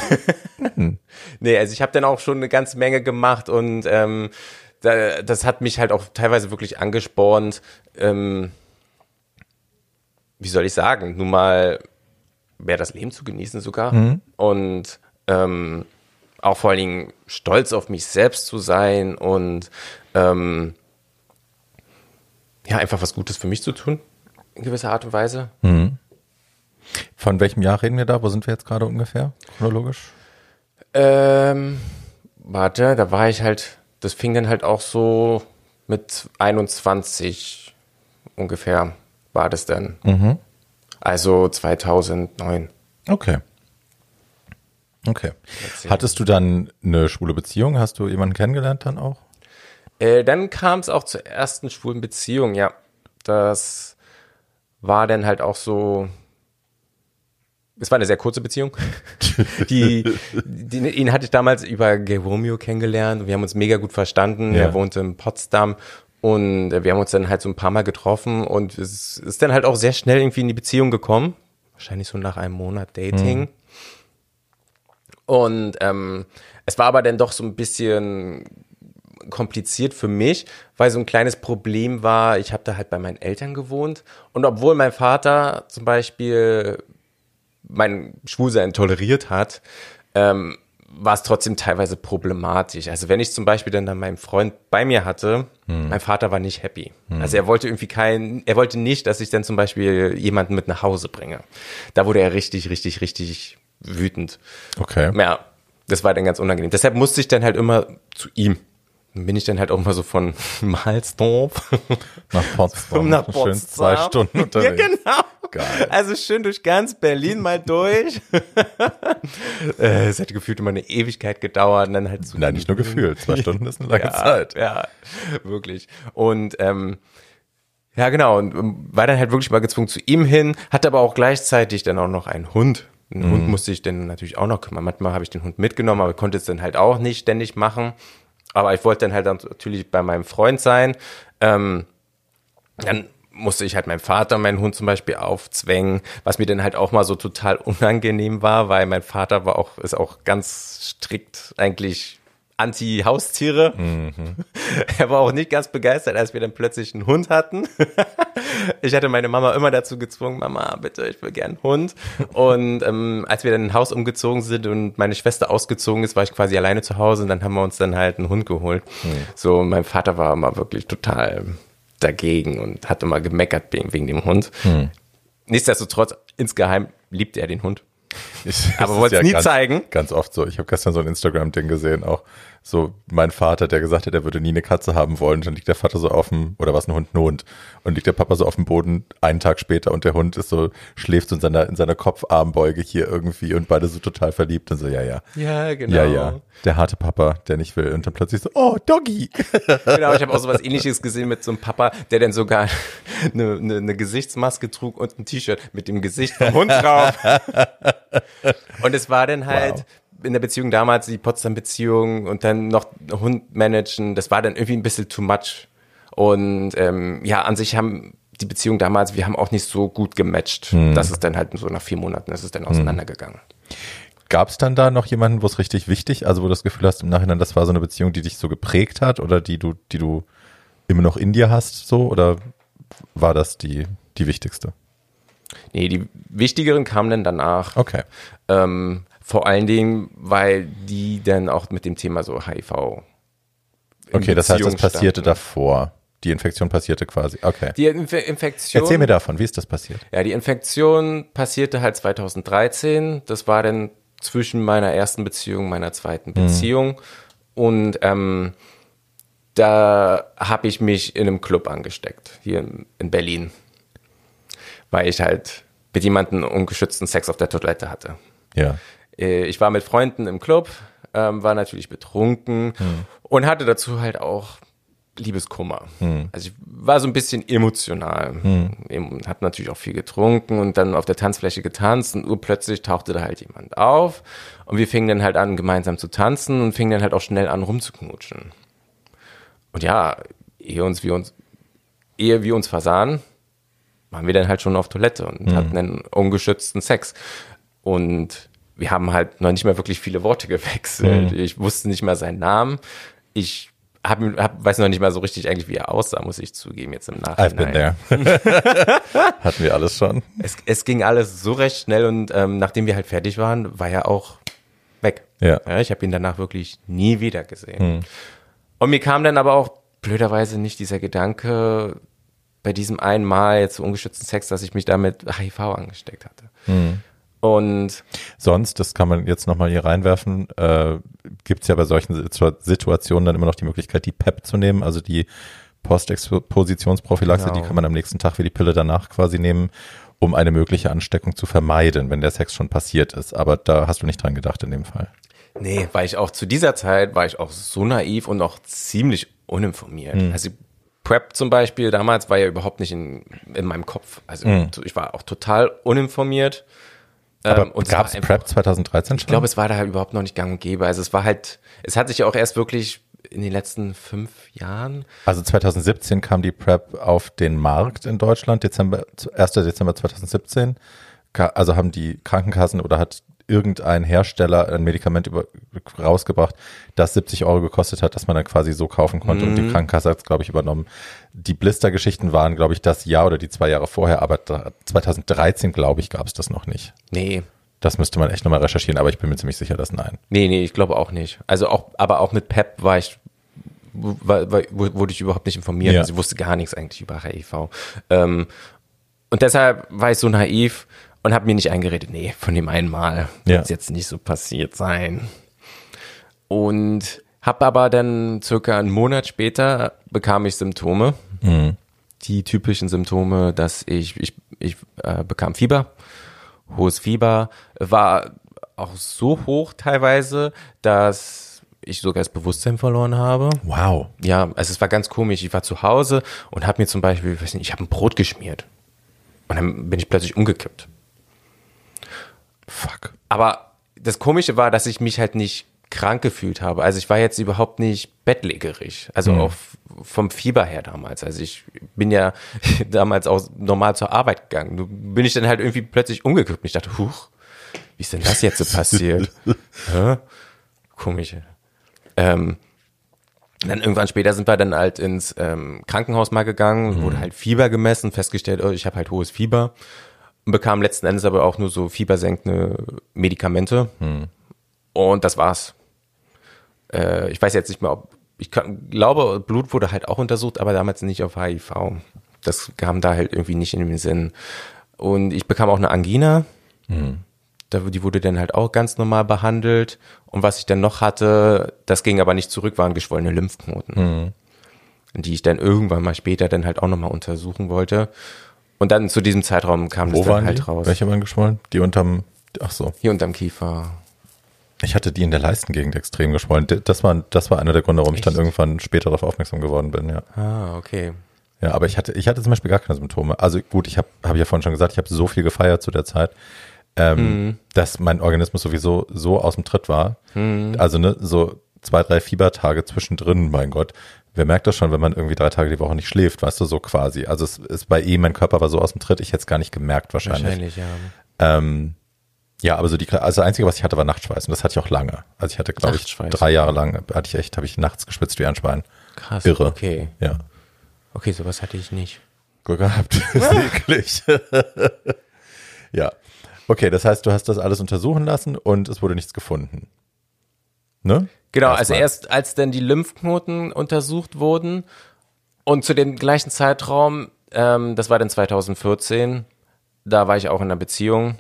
B: nee, also ich habe dann auch schon eine ganze Menge gemacht und ähm, da, das hat mich halt auch teilweise wirklich angespornt, ähm, wie soll ich sagen, nun mal mehr das Leben zu genießen sogar und ähm, auch vor allen Dingen stolz auf mich selbst zu sein und ähm, ja, einfach was Gutes für mich zu tun, in gewisser Art und Weise.
A: Von welchem Jahr reden wir da? Wo sind wir jetzt gerade ungefähr? Chronologisch?
B: Ähm, warte, da war ich halt, das fing dann halt auch so mit 21 ungefähr war das dann. Also 2009.
A: Okay. Okay. Hattest du dann eine schwule Beziehung? Hast du jemanden kennengelernt dann auch?
B: Äh, dann kam es auch zur ersten schwulen Beziehung, ja. Das war dann halt auch so. Es war eine sehr kurze Beziehung. die, die, ihn hatte ich damals über Gay Romeo kennengelernt. Wir haben uns mega gut verstanden.
A: Ja.
B: Er wohnte in Potsdam. Und wir haben uns dann halt so ein paar Mal getroffen und es ist dann halt auch sehr schnell irgendwie in die Beziehung gekommen. Wahrscheinlich so nach einem Monat Dating. Und ähm, es war aber dann doch so ein bisschen kompliziert für mich, weil so ein kleines Problem war, ich habe da halt bei meinen Eltern gewohnt und obwohl mein Vater zum Beispiel mein Schwulsein toleriert hat, ähm, war es trotzdem teilweise problematisch. Also wenn ich zum Beispiel dann, dann meinen Freund bei mir hatte, mein Vater war nicht happy. Also er wollte irgendwie keinen, er wollte nicht, dass ich dann zum Beispiel jemanden mit nach Hause bringe. Da wurde er richtig, richtig, richtig wütend.
A: Okay.
B: Ja, das war dann ganz unangenehm. Deshalb musste ich dann halt immer zu ihm. Dann bin ich dann halt auch mal so von Mahlsdorf
A: Nach Potsdam.
B: nach
A: Schön
B: Potsdam.
A: zwei Stunden unterwegs.
B: Ja, genau.
A: Geil.
B: Also schön durch ganz Berlin mal durch. äh, es hätte gefühlt immer eine Ewigkeit gedauert. Und dann halt so
A: Nein, nicht nur gefühlt. Zwei Stunden ist eine lange
B: ja,
A: Zeit.
B: Ja, wirklich. Und ähm, ja, genau. Und ähm, war dann halt wirklich mal gezwungen zu ihm hin, hatte aber auch gleichzeitig dann auch noch einen Hund. Den Hund musste ich dann natürlich auch noch kümmern. Manchmal habe ich den Hund mitgenommen, aber konnte es dann halt auch nicht ständig machen. Aber ich wollte dann halt natürlich bei meinem Freund sein. Ähm, dann musste ich halt meinem Vater meinen Hund zum Beispiel aufzwängen, was mir dann halt auch mal so total unangenehm war, weil mein Vater war auch, ist auch ganz strikt eigentlich Anti-Haustiere. Er war auch nicht ganz begeistert, als wir dann plötzlich einen Hund hatten. Ich hatte meine Mama immer dazu gezwungen, Mama, bitte, ich will gern einen Hund. Und ähm, als wir dann ein Haus umgezogen sind und meine Schwester ausgezogen ist, war ich quasi alleine zu Hause und dann haben wir uns dann halt einen Hund geholt. So, mein Vater war immer wirklich total dagegen und hat immer gemeckert wegen, dem Hund. Nichtsdestotrotz, insgeheim liebt er den Hund.
A: Ich,
B: Aber
A: das
B: wollt's
A: ist
B: nie
A: ganz,
B: zeigen?
A: Ganz oft so. Ich habe gestern so ein Instagram-Ding gesehen, auch so mein Vater, der gesagt hat, er würde nie eine Katze haben wollen. Dann liegt der Vater so auf dem, oder was ein Hund, ein Hund. Und liegt der Papa so auf dem Boden einen Tag später und der Hund ist so, schläft so in seiner, in seiner Kopfarmbeuge hier irgendwie und beide so total verliebt und so, ja, ja.
B: Ja, genau.
A: Ja, ja. Der harte Papa, der nicht will. Und dann plötzlich so, oh, Doggy.
B: Genau, ich habe auch sowas ähnliches gesehen mit so einem Papa, der dann sogar eine, eine, eine Gesichtsmaske trug und ein T-Shirt mit dem Gesicht vom Hund drauf. Und es war dann halt
A: Wow.
B: In der Beziehung damals, die Potsdam-Beziehung und dann noch Hund managen, das war dann irgendwie ein bisschen too much. Und ähm, ja, an sich haben die Beziehung damals, wir haben auch nicht so gut gematcht. Das ist dann halt so nach vier Monaten, das ist dann auseinandergegangen.
A: Gab es dann da noch jemanden, wo es richtig wichtig, also wo du das Gefühl hast im Nachhinein, das war so eine Beziehung, die dich so geprägt hat oder die du, die du immer noch in dir hast, so oder war das die, die wichtigste?
B: Nee, die wichtigeren kamen dann danach.
A: Okay.
B: Ähm, vor allen Dingen, weil die dann auch mit dem Thema so HIV.
A: Okay, das heißt, das passierte
B: standen.
A: davor. Die Infektion passierte quasi. Okay.
B: Die Inf Infektion.
A: Erzähl mir davon, wie ist das passiert?
B: Ja, die Infektion passierte halt 2013. Das war dann zwischen meiner ersten Beziehung, meiner zweiten Beziehung. Und ähm, da habe ich mich in einem Club angesteckt, hier in, in Berlin. weil ich halt mit jemandem ungeschützten Sex auf der Toilette hatte.
A: Ja.
B: Äh, Ich war mit Freunden im Club, ähm, war natürlich betrunken und hatte dazu halt auch Liebeskummer. Also ich war so ein bisschen emotional. Em- Hab natürlich auch viel getrunken und dann auf der Tanzfläche getanzt und urplötzlich tauchte da halt jemand auf und wir fingen dann halt an, gemeinsam zu tanzen und fingen dann halt auch schnell an, rumzuknutschen. Und ja, ehe uns wir uns, ehe wir uns versahen, waren wir dann halt schon auf Toilette und hatten einen ungeschützten Sex. Und wir haben halt noch nicht mal wirklich viele Worte gewechselt. Ich wusste nicht mal seinen Namen. Ich hab, hab, weiß noch nicht mal so richtig eigentlich, wie er aussah, muss ich zugeben, jetzt im
A: I've been
B: Nachhinein.
A: there. Hatten wir alles schon.
B: Es, es ging alles so recht schnell und ähm, nachdem wir halt fertig waren, war er auch weg.
A: Ja.
B: ich habe ihn danach wirklich nie wieder gesehen. Und mir kam dann aber auch blöderweise nicht dieser Gedanke bei diesem einen Mal jetzt so ungeschützten Sex, dass ich mich damit HIV angesteckt hatte. Und
A: Sonst, das kann man jetzt nochmal hier reinwerfen, äh, gibt es ja bei solchen Situ- Situationen dann immer noch die Möglichkeit, die PEP zu nehmen, also die Postexpositionsprophylaxe,
B: Genau.
A: die kann man am nächsten Tag wie die Pille danach quasi nehmen, um eine mögliche Ansteckung zu vermeiden, wenn der Sex schon passiert ist. Aber da hast du nicht dran gedacht in dem Fall.
B: nee, war ich auch zu dieser Zeit, war ich auch so naiv und auch ziemlich uninformiert. Also Prep zum Beispiel damals war ja überhaupt nicht in, in meinem Kopf. Also ich war auch total uninformiert.
A: Aber
B: Ähm,
A: gab es PrEP 2013 schon?
B: Ich glaube, es war da halt überhaupt noch nicht gang und gäbe. Also es war halt, es hat sich ja auch erst wirklich in den letzten fünf Jahren.
A: Also 2017 kam die PrEP auf den Markt in Deutschland, Dezember, 1. Dezember 2017. Ka- Also haben die Krankenkassen oder hat irgendein Hersteller ein Medikament über, rausgebracht, das 70 Euro gekostet hat, dass man dann quasi so kaufen konnte und die Krankenkasse hat es, glaube ich, übernommen. Die Blister-Geschichten waren, glaube ich, das Jahr oder die zwei Jahre vorher, aber da, 2013, glaube ich, gab es das noch nicht.
B: Nee,
A: Das müsste man echt nochmal recherchieren, aber ich bin mir ziemlich sicher, dass nein.
B: nee, nee, ich glaube auch nicht. Also auch, aber auch mit PEP war ich, wurde ich überhaupt nicht informiert.
A: Ja.
B: Also ich wusste gar nichts eigentlich über HIV. Ähm, und deshalb war ich so naiv und habe mir nicht eingeredet, nee, von dem einen Mal
A: Ja.
B: wird es jetzt nicht so passiert sein. Und habe aber dann circa einen Monat später bekam ich Symptome. Die typischen Symptome, dass ich, ich, ich äh, bekam Fieber, hohes Fieber, war auch so hoch teilweise, dass ich sogar das Bewusstsein verloren habe.
A: Wow.
B: Ja, also es war ganz komisch. Ich war zu Hause und habe mir zum Beispiel, weiß nicht, ich habe ein Brot geschmiert. Und dann bin ich plötzlich umgekippt.
A: Fuck.
B: Aber das Komische war, dass ich mich halt nicht krank gefühlt habe. Also ich war jetzt überhaupt nicht bettlägerig. Also auch f- vom Fieber her damals. Also ich bin ja damals auch normal zur Arbeit gegangen. Du bin ich dann halt irgendwie plötzlich umgekippt. Und ich dachte, huch, wie ist denn das jetzt so passiert? Komisch. Ähm, dann irgendwann später sind wir dann halt ins ähm, Krankenhaus mal gegangen, wurde halt Fieber gemessen, festgestellt, oh, ich habe halt hohes Fieber bekam letzten Endes aber auch nur so fiebersenkende Medikamente und das war's. Äh, ich weiß jetzt nicht mehr, ob ich kann, glaube, Blut wurde halt auch untersucht, aber damals nicht auf HIV. Das kam da halt irgendwie nicht in den Sinn. Und ich bekam auch eine Angina. Da, die wurde dann halt auch ganz normal behandelt. Und was ich dann noch hatte, das ging aber nicht zurück, waren geschwollene Lymphknoten. Die ich dann irgendwann mal später dann halt auch nochmal untersuchen wollte. Und dann zu diesem Zeitraum kam
A: Wo
B: das dann halt
A: die?
B: raus.
A: Welche waren geschwollen? Die unterm, ach so.
B: Hier unterm Kiefer.
A: Ich hatte die in der Leistengegend extrem geschwollen. Das war, das war einer der Gründe, warum ich dann
B: Echt?
A: irgendwann später darauf aufmerksam geworden bin, ja.
B: Ah, okay.
A: Ja, aber ich hatte, ich hatte zum Beispiel gar keine Symptome. Also gut, ich habe hab ich ja vorhin schon gesagt, ich habe so viel gefeiert zu der Zeit, ähm, dass mein Organismus sowieso so aus dem Tritt war. Also ne, so zwei, drei Fiebertage zwischendrin, mein Gott. Wer merkt das schon, wenn man irgendwie drei Tage die Woche nicht schläft, weißt du, so quasi. Also es ist bei ihm, mein Körper war so aus dem Tritt, ich hätte es gar nicht gemerkt wahrscheinlich.
B: Wahrscheinlich, ja.
A: Ähm, ja, aber so die, also das Einzige, was ich hatte, war Nachtschweiß. Und das hatte ich auch lange. Also ich hatte, glaube ich, drei Jahre lang, hatte ich echt, habe ich nachts geschwitzt wie ein Schwein.
B: Krass.
A: Irre.
B: Okay.
A: Ja.
B: Okay, sowas hatte ich nicht.
A: Glück gehabt. eklig. ja. Okay, das heißt, du hast das alles untersuchen lassen und es wurde nichts gefunden. Ne?
B: Genau,
A: Erstmal.
B: also erst als dann die Lymphknoten untersucht wurden und zu dem gleichen Zeitraum, ähm, das war dann 2014, da war ich auch in einer Beziehung,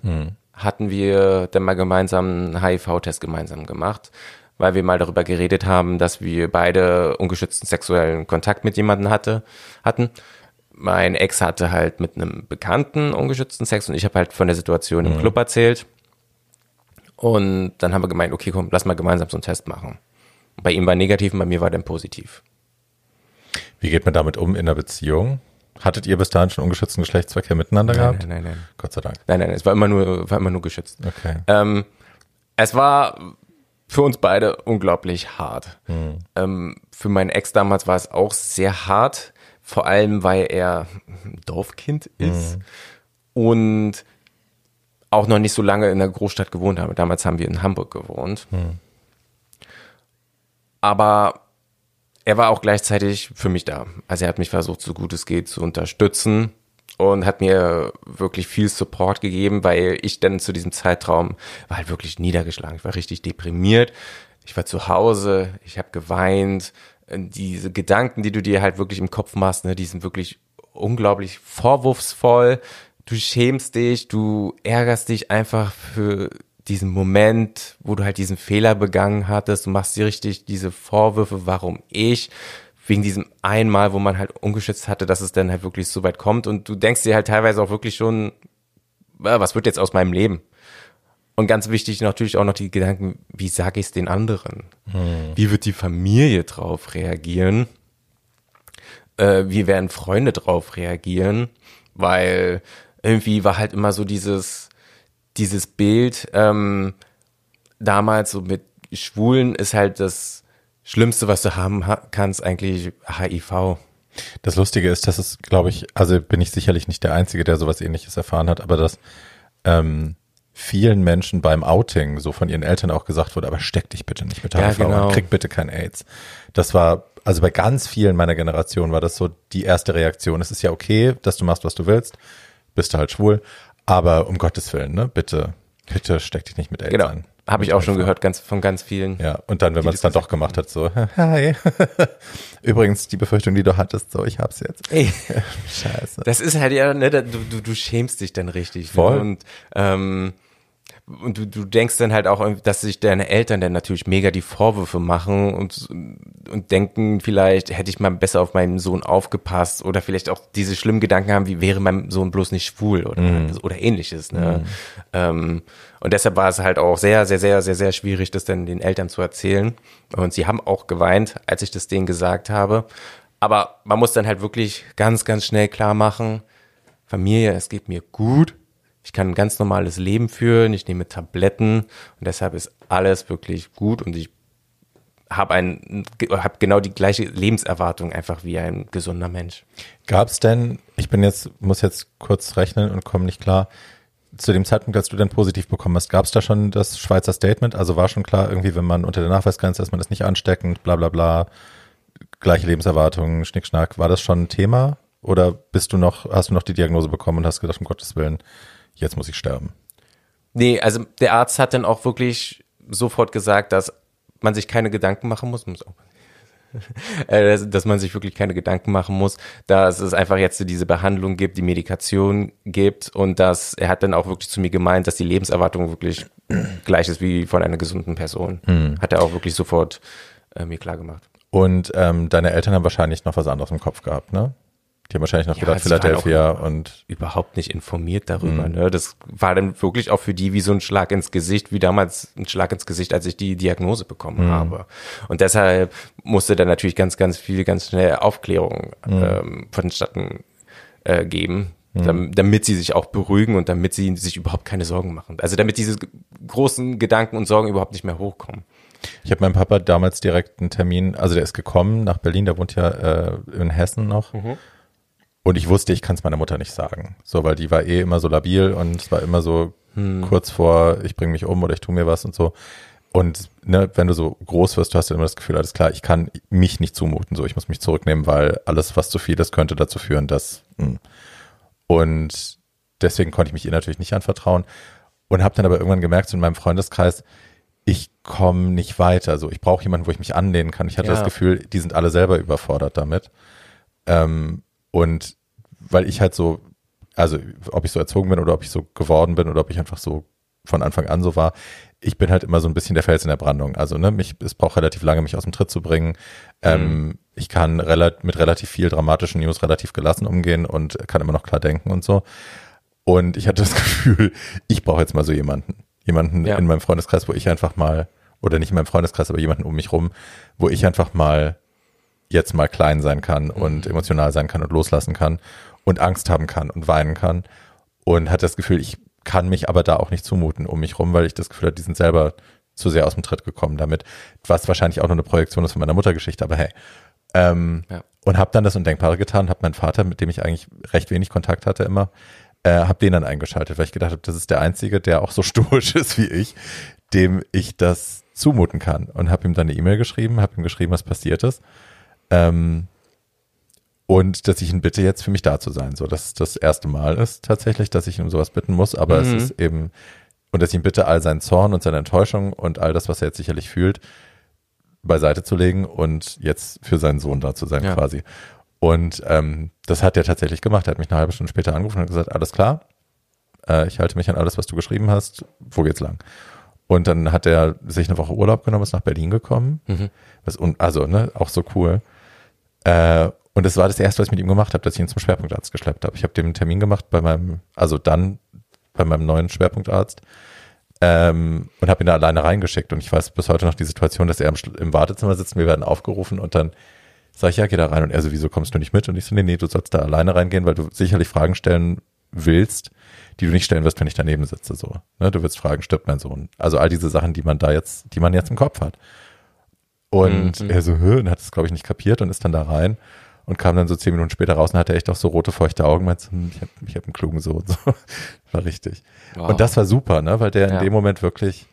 B: hatten wir dann mal gemeinsam einen HIV-Test gemeinsam gemacht, weil wir mal darüber geredet haben, dass wir beide ungeschützten sexuellen Kontakt mit jemandem hatte, hatten. mein Ex hatte halt mit einem Bekannten ungeschützten Sex und ich habe halt von der Situation im Club erzählt. Und dann haben wir gemeint, okay, komm, lass mal gemeinsam so einen Test machen. Bei ihm war negativ und bei mir war dann positiv.
A: Wie geht man damit um in einer Beziehung? Hattet ihr bis dahin schon ungeschützten Geschlechtsverkehr miteinander
B: Nein,
A: gehabt?
B: nein, nein, nein.
A: Gott sei Dank.
B: Nein, nein, es war immer nur, war immer nur geschützt.
A: Okay.
B: Ähm, es war für uns beide unglaublich hart. Ähm, für meinen Ex damals war es auch sehr hart, vor allem weil er Dorfkind ist und auch noch nicht so lange in der Großstadt gewohnt habe. Damals haben wir in Hamburg gewohnt. Aber er war auch gleichzeitig für mich da. Also er hat mich versucht, so gut es geht, zu unterstützen und hat mir wirklich viel Support gegeben, weil ich dann zu diesem Zeitraum war halt wirklich niedergeschlagen. Ich war richtig deprimiert. Ich war zu Hause, ich habe geweint. Diese Gedanken, die du dir halt wirklich im Kopf machst, ne, die sind wirklich unglaublich vorwurfsvoll. Du schämst dich, du ärgerst dich einfach für diesen Moment, wo du halt diesen Fehler begangen hattest. Du machst dir richtig diese Vorwürfe, warum ich, wegen diesem einmal, wo man halt ungeschützt hatte, dass es dann halt wirklich so weit kommt. Und du denkst dir halt teilweise auch wirklich schon, was wird jetzt aus meinem Leben? Und ganz wichtig natürlich auch noch die Gedanken, wie sage ich es den anderen? Wie wird die Familie drauf reagieren? Äh, wie werden Freunde drauf reagieren? Weil irgendwie war halt immer so dieses, dieses Bild, ähm, damals so mit Schwulen ist halt das Schlimmste, was du haben ha kannst, eigentlich HIV.
A: Das Lustige ist, dass es, glaube ich, also bin ich sicherlich nicht der Einzige, der sowas ähnliches erfahren hat, aber dass ähm, vielen Menschen beim Outing so von ihren Eltern auch gesagt wurde, aber steck dich bitte nicht mit
B: Ja,
A: HIV
B: genau.
A: an, krieg bitte kein AIDS. Das war, also bei ganz vielen meiner Generation war das so die erste Reaktion. Es ist ja okay, dass du machst, was du willst, bist du halt schwul, aber um Gottes Willen, ne, bitte, bitte steck dich nicht mit AIDS
B: Genau.
A: an.
B: Habe ich auch schon gehört, ganz von ganz vielen.
A: Ja, und dann, wenn man es dann doch gemacht hat, so, hi. Übrigens, die Befürchtung, die du hattest, so, ich hab's jetzt.
B: Ey,
A: Scheiße.
B: das ist halt ja, ne, du, du, du schämst dich dann richtig.
A: Voll.
B: Ne? Und, ähm, und du, du denkst dann halt auch, dass sich deine Eltern dann natürlich mega die Vorwürfe machen und, und denken, vielleicht hätte ich mal besser auf meinen Sohn aufgepasst oder vielleicht auch diese schlimmen Gedanken haben, wie wäre mein Sohn bloß nicht schwul oder, oder ähnliches. Ne? Ähm, und deshalb war es halt auch sehr, sehr, sehr, sehr, sehr schwierig, das dann den Eltern zu erzählen. Und sie haben auch geweint, als ich das denen gesagt habe. Aber man muss dann halt wirklich ganz, ganz schnell klar machen, Familie, es geht mir gut. Ich kann ein ganz normales Leben führen. Ich nehme Tabletten und deshalb ist alles wirklich gut und ich habe ein, habe genau die gleiche Lebenserwartung einfach wie ein gesunder Mensch.
A: Gab's denn, ich bin jetzt, muss jetzt kurz rechnen und komme nicht klar, zu dem Zeitpunkt, als du dann positiv bekommen hast, gab's da schon das Schweizer Statement? Also war schon klar, irgendwie, wenn man unter der Nachweisgrenze ist, man ist nicht ansteckend, bla bla bla, gleiche Lebenserwartung, Schnickschnack. War das schon ein Thema? Oder bist du noch, hast du noch die Diagnose bekommen und hast gedacht, um Gottes Willen, jetzt muss ich sterben?
B: Nee, also der Arzt hat dann auch wirklich sofort gesagt, dass man sich keine Gedanken machen muss. äh, dass, man sich wirklich keine Gedanken machen muss, dass es einfach jetzt diese Behandlung gibt, die Medikation gibt und dass er hat dann auch wirklich zu mir gemeint, dass die Lebenserwartung wirklich gleich ist wie von einer gesunden Person. Hat er auch wirklich sofort äh, mir klar gemacht.
A: Und ähm, deine Eltern haben wahrscheinlich noch was anderes im Kopf gehabt, ne? Die haben wahrscheinlich noch
B: Ja,
A: gedacht, Philadelphia und
B: überhaupt nicht informiert darüber. Ne? Das war dann wirklich auch für die wie so ein Schlag ins Gesicht, wie damals ein Schlag ins Gesicht, als ich die Diagnose bekommen habe. Und deshalb musste dann natürlich ganz, ganz viel, ganz schnell Aufklärung ähm, vonstatten äh, geben. dam- Damit sie sich auch beruhigen und damit sie sich überhaupt keine Sorgen machen. Also damit diese großen Gedanken und Sorgen überhaupt nicht mehr hochkommen.
A: Ich habe meinem Papa damals direkt einen Termin, also der ist gekommen nach Berlin, der wohnt ja äh, in Hessen noch. Und ich wusste, ich kann es meiner Mutter nicht sagen. So, weil die war eh immer so labil und es war immer so kurz vor, ich bringe mich um oder ich tue mir was und so. Und ne, wenn du so groß wirst, du hast du immer das Gefühl, alles klar, ich kann mich nicht zumuten, so ich muss mich zurücknehmen, weil alles, was zu viel ist, könnte dazu führen, dass. Mh. Und deswegen konnte ich mich ihr natürlich nicht anvertrauen und habe dann aber irgendwann gemerkt, so in meinem Freundeskreis, ich komme nicht weiter. So, ich brauche jemanden, wo ich mich anlehnen kann. Ich hatte
B: Ja.
A: das Gefühl, die sind alle selber überfordert damit. Ähm, und weil ich halt so, also ob ich so erzogen bin oder ob ich so geworden bin oder ob ich einfach so von Anfang an so war, ich bin halt immer so ein bisschen der Fels in der Brandung. Also, ne, mich, es braucht relativ lange, mich aus dem Tritt zu bringen. Ähm, mhm. Ich kann relat mit relativ viel dramatischen News relativ gelassen umgehen und kann immer noch klar denken und so. Und ich hatte das Gefühl, ich brauche jetzt mal so jemanden. Jemanden ja. in meinem Freundeskreis, wo ich einfach mal, oder nicht in meinem Freundeskreis, aber jemanden um mich rum, wo ich einfach mal jetzt mal klein sein kann und mhm. emotional sein kann und loslassen kann und Angst haben kann und weinen kann. Und hatte das Gefühl, ich kann mich aber da auch nicht zumuten um mich rum, weil ich das Gefühl hatte, die sind selber zu sehr aus dem Tritt gekommen damit, was wahrscheinlich auch nur eine Projektion ist von meiner Muttergeschichte, aber hey. Ähm, ja. Und habe dann das Undenkbare getan, habe meinen Vater, mit dem ich eigentlich recht wenig Kontakt hatte immer, äh, habe den dann eingeschaltet, weil ich gedacht habe, das ist der Einzige, der auch so stoisch ist wie ich, dem ich das zumuten kann. Und habe ihm dann eine E-Mail geschrieben, habe ihm geschrieben, was passiert ist. Ähm, und dass ich ihn bitte, jetzt für mich da zu sein. So, dass das erste Mal ist tatsächlich, dass ich ihn um sowas bitten muss, aber mhm. es ist eben, und dass ich ihn bitte, all seinen Zorn und seine Enttäuschung und all das, was er jetzt sicherlich fühlt, beiseite zu legen und jetzt für seinen Sohn da zu sein, ja. quasi. Und ähm, das hat er tatsächlich gemacht. Er hat mich eine halbe Stunde später angerufen und gesagt, alles klar, äh, ich halte mich an alles, was du geschrieben hast, wo geht's lang? Und dann hat er sich eine Woche Urlaub genommen, ist nach Berlin gekommen. Mhm. Was, also, ne, auch so cool. Äh, und das war das erste, was ich mit ihm gemacht habe, dass ich ihn zum Schwerpunktarzt geschleppt habe. Ich habe dem einen Termin gemacht bei meinem, also dann bei meinem neuen Schwerpunktarzt ähm, und habe ihn da alleine reingeschickt. Und ich weiß bis heute noch die Situation, dass er im, im Wartezimmer sitzt, wir werden aufgerufen und dann sage ich, ja, geh da rein. Und er so, wieso kommst du nicht mit? Und ich so, nee, nee, du sollst da alleine reingehen, weil du sicherlich Fragen stellen willst, die du nicht stellen wirst, wenn ich daneben sitze. So, ne? Du wirst fragen, stirbt mein Sohn? Also all diese Sachen, die man da jetzt, die man jetzt im Kopf hat. Und mhm. er so, hö, und hat es, glaube ich, nicht kapiert und ist dann da rein und kam dann so zehn Minuten später raus und hatte echt auch so rote, feuchte Augen. Meinte, hm, ich habe ich hab einen klugen Sohn. So. War richtig. Wow. Und das war super, ne? weil der in ja. dem Moment wirklich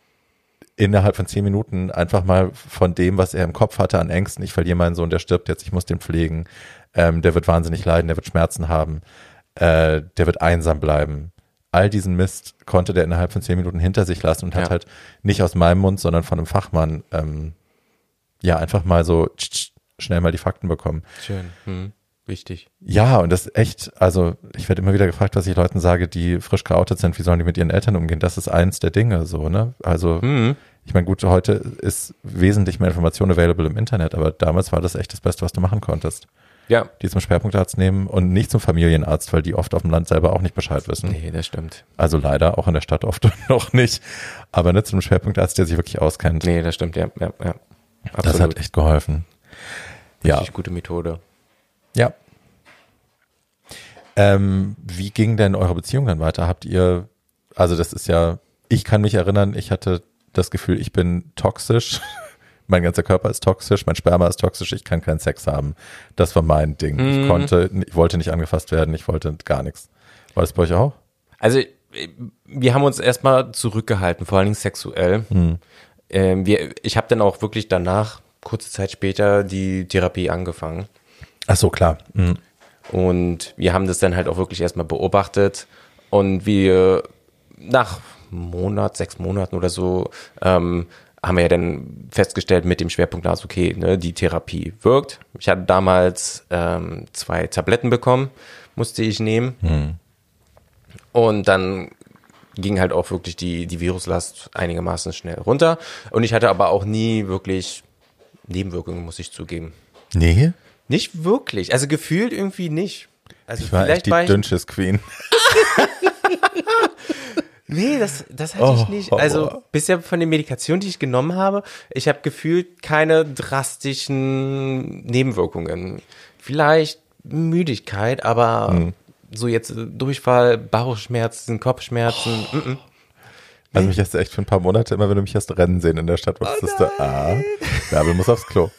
A: innerhalb von zehn Minuten einfach mal von dem, was er im Kopf hatte an Ängsten, ich verliere meinen Sohn, der stirbt jetzt, ich muss den pflegen, ähm, der wird wahnsinnig leiden, der wird Schmerzen haben, äh, der wird einsam bleiben. All diesen Mist konnte der innerhalb von zehn Minuten hinter sich lassen und ja. hat halt nicht aus meinem Mund, sondern von einem Fachmann ähm, ja einfach mal so tsch, tsch, schnell mal die Fakten bekommen.
B: Schön. Hm. Wichtig.
A: Ja, und das echt, also ich werde immer wieder gefragt, was ich Leuten sage, die frisch geoutet sind, wie sollen die mit ihren Eltern umgehen? Das ist eins der Dinge, so, ne? Also, mhm. ich meine, gut, heute ist wesentlich mehr Information available im Internet, aber damals war das echt das Beste, was du machen konntest.
B: Ja.
A: Die zum Schwerpunktarzt nehmen und nicht zum Familienarzt, weil die oft auf dem Land selber auch nicht Bescheid wissen.
B: Nee, das stimmt.
A: Also leider, auch in der Stadt oft noch nicht. Aber nicht zum Schwerpunktarzt, der sich wirklich auskennt.
B: Nee, das stimmt, ja, ja, ja.
A: Absolut. Das hat echt geholfen.
B: Richtig ja. gute Methode.
A: Ja. Ähm, wie ging denn eure Beziehung dann weiter? Habt ihr, also das ist ja, ich kann mich erinnern, ich hatte das Gefühl, ich bin toxisch. mein ganzer Körper ist toxisch, mein Sperma ist toxisch, ich kann keinen Sex haben. Das war mein Ding. Mhm. Ich konnte, ich wollte nicht angefasst werden, ich wollte gar nichts. War das bei euch auch?
B: Also wir haben uns erstmal zurückgehalten, vor allen Dingen sexuell. Mhm. Ähm, wir, ich habe dann auch wirklich danach kurze Zeit später die Therapie angefangen.
A: Ach so, klar. Mhm.
B: Und wir haben das dann halt auch wirklich erstmal beobachtet und wir nach Monat, sechs Monaten oder so, ähm, haben wir ja dann festgestellt mit dem Schwerpunkt, also okay, ne, die Therapie wirkt. Ich hatte damals ähm, zwei Tabletten bekommen, musste ich nehmen. Mhm. Und dann ging halt auch wirklich die, die Viruslast einigermaßen schnell runter. Und ich hatte aber auch nie wirklich Nebenwirkungen, muss ich zugeben.
A: Nee?
B: Nicht wirklich. Also gefühlt irgendwie nicht. Also
A: ich war vielleicht echt die war Dünnschiss Queen.
B: nee, das, das hatte oh, ich nicht. Also bisher von den Medikationen, die ich genommen habe, ich habe gefühlt keine drastischen Nebenwirkungen. Vielleicht Müdigkeit, aber hm. So jetzt Durchfall, Bauchschmerzen, Kopfschmerzen. Oh. Mm -mm.
A: Also mich hast du echt für ein paar Monate, immer wenn du mich hast rennen sehen in der Stadt, wusstest oh du, ah, Bärbel muss aufs Klo.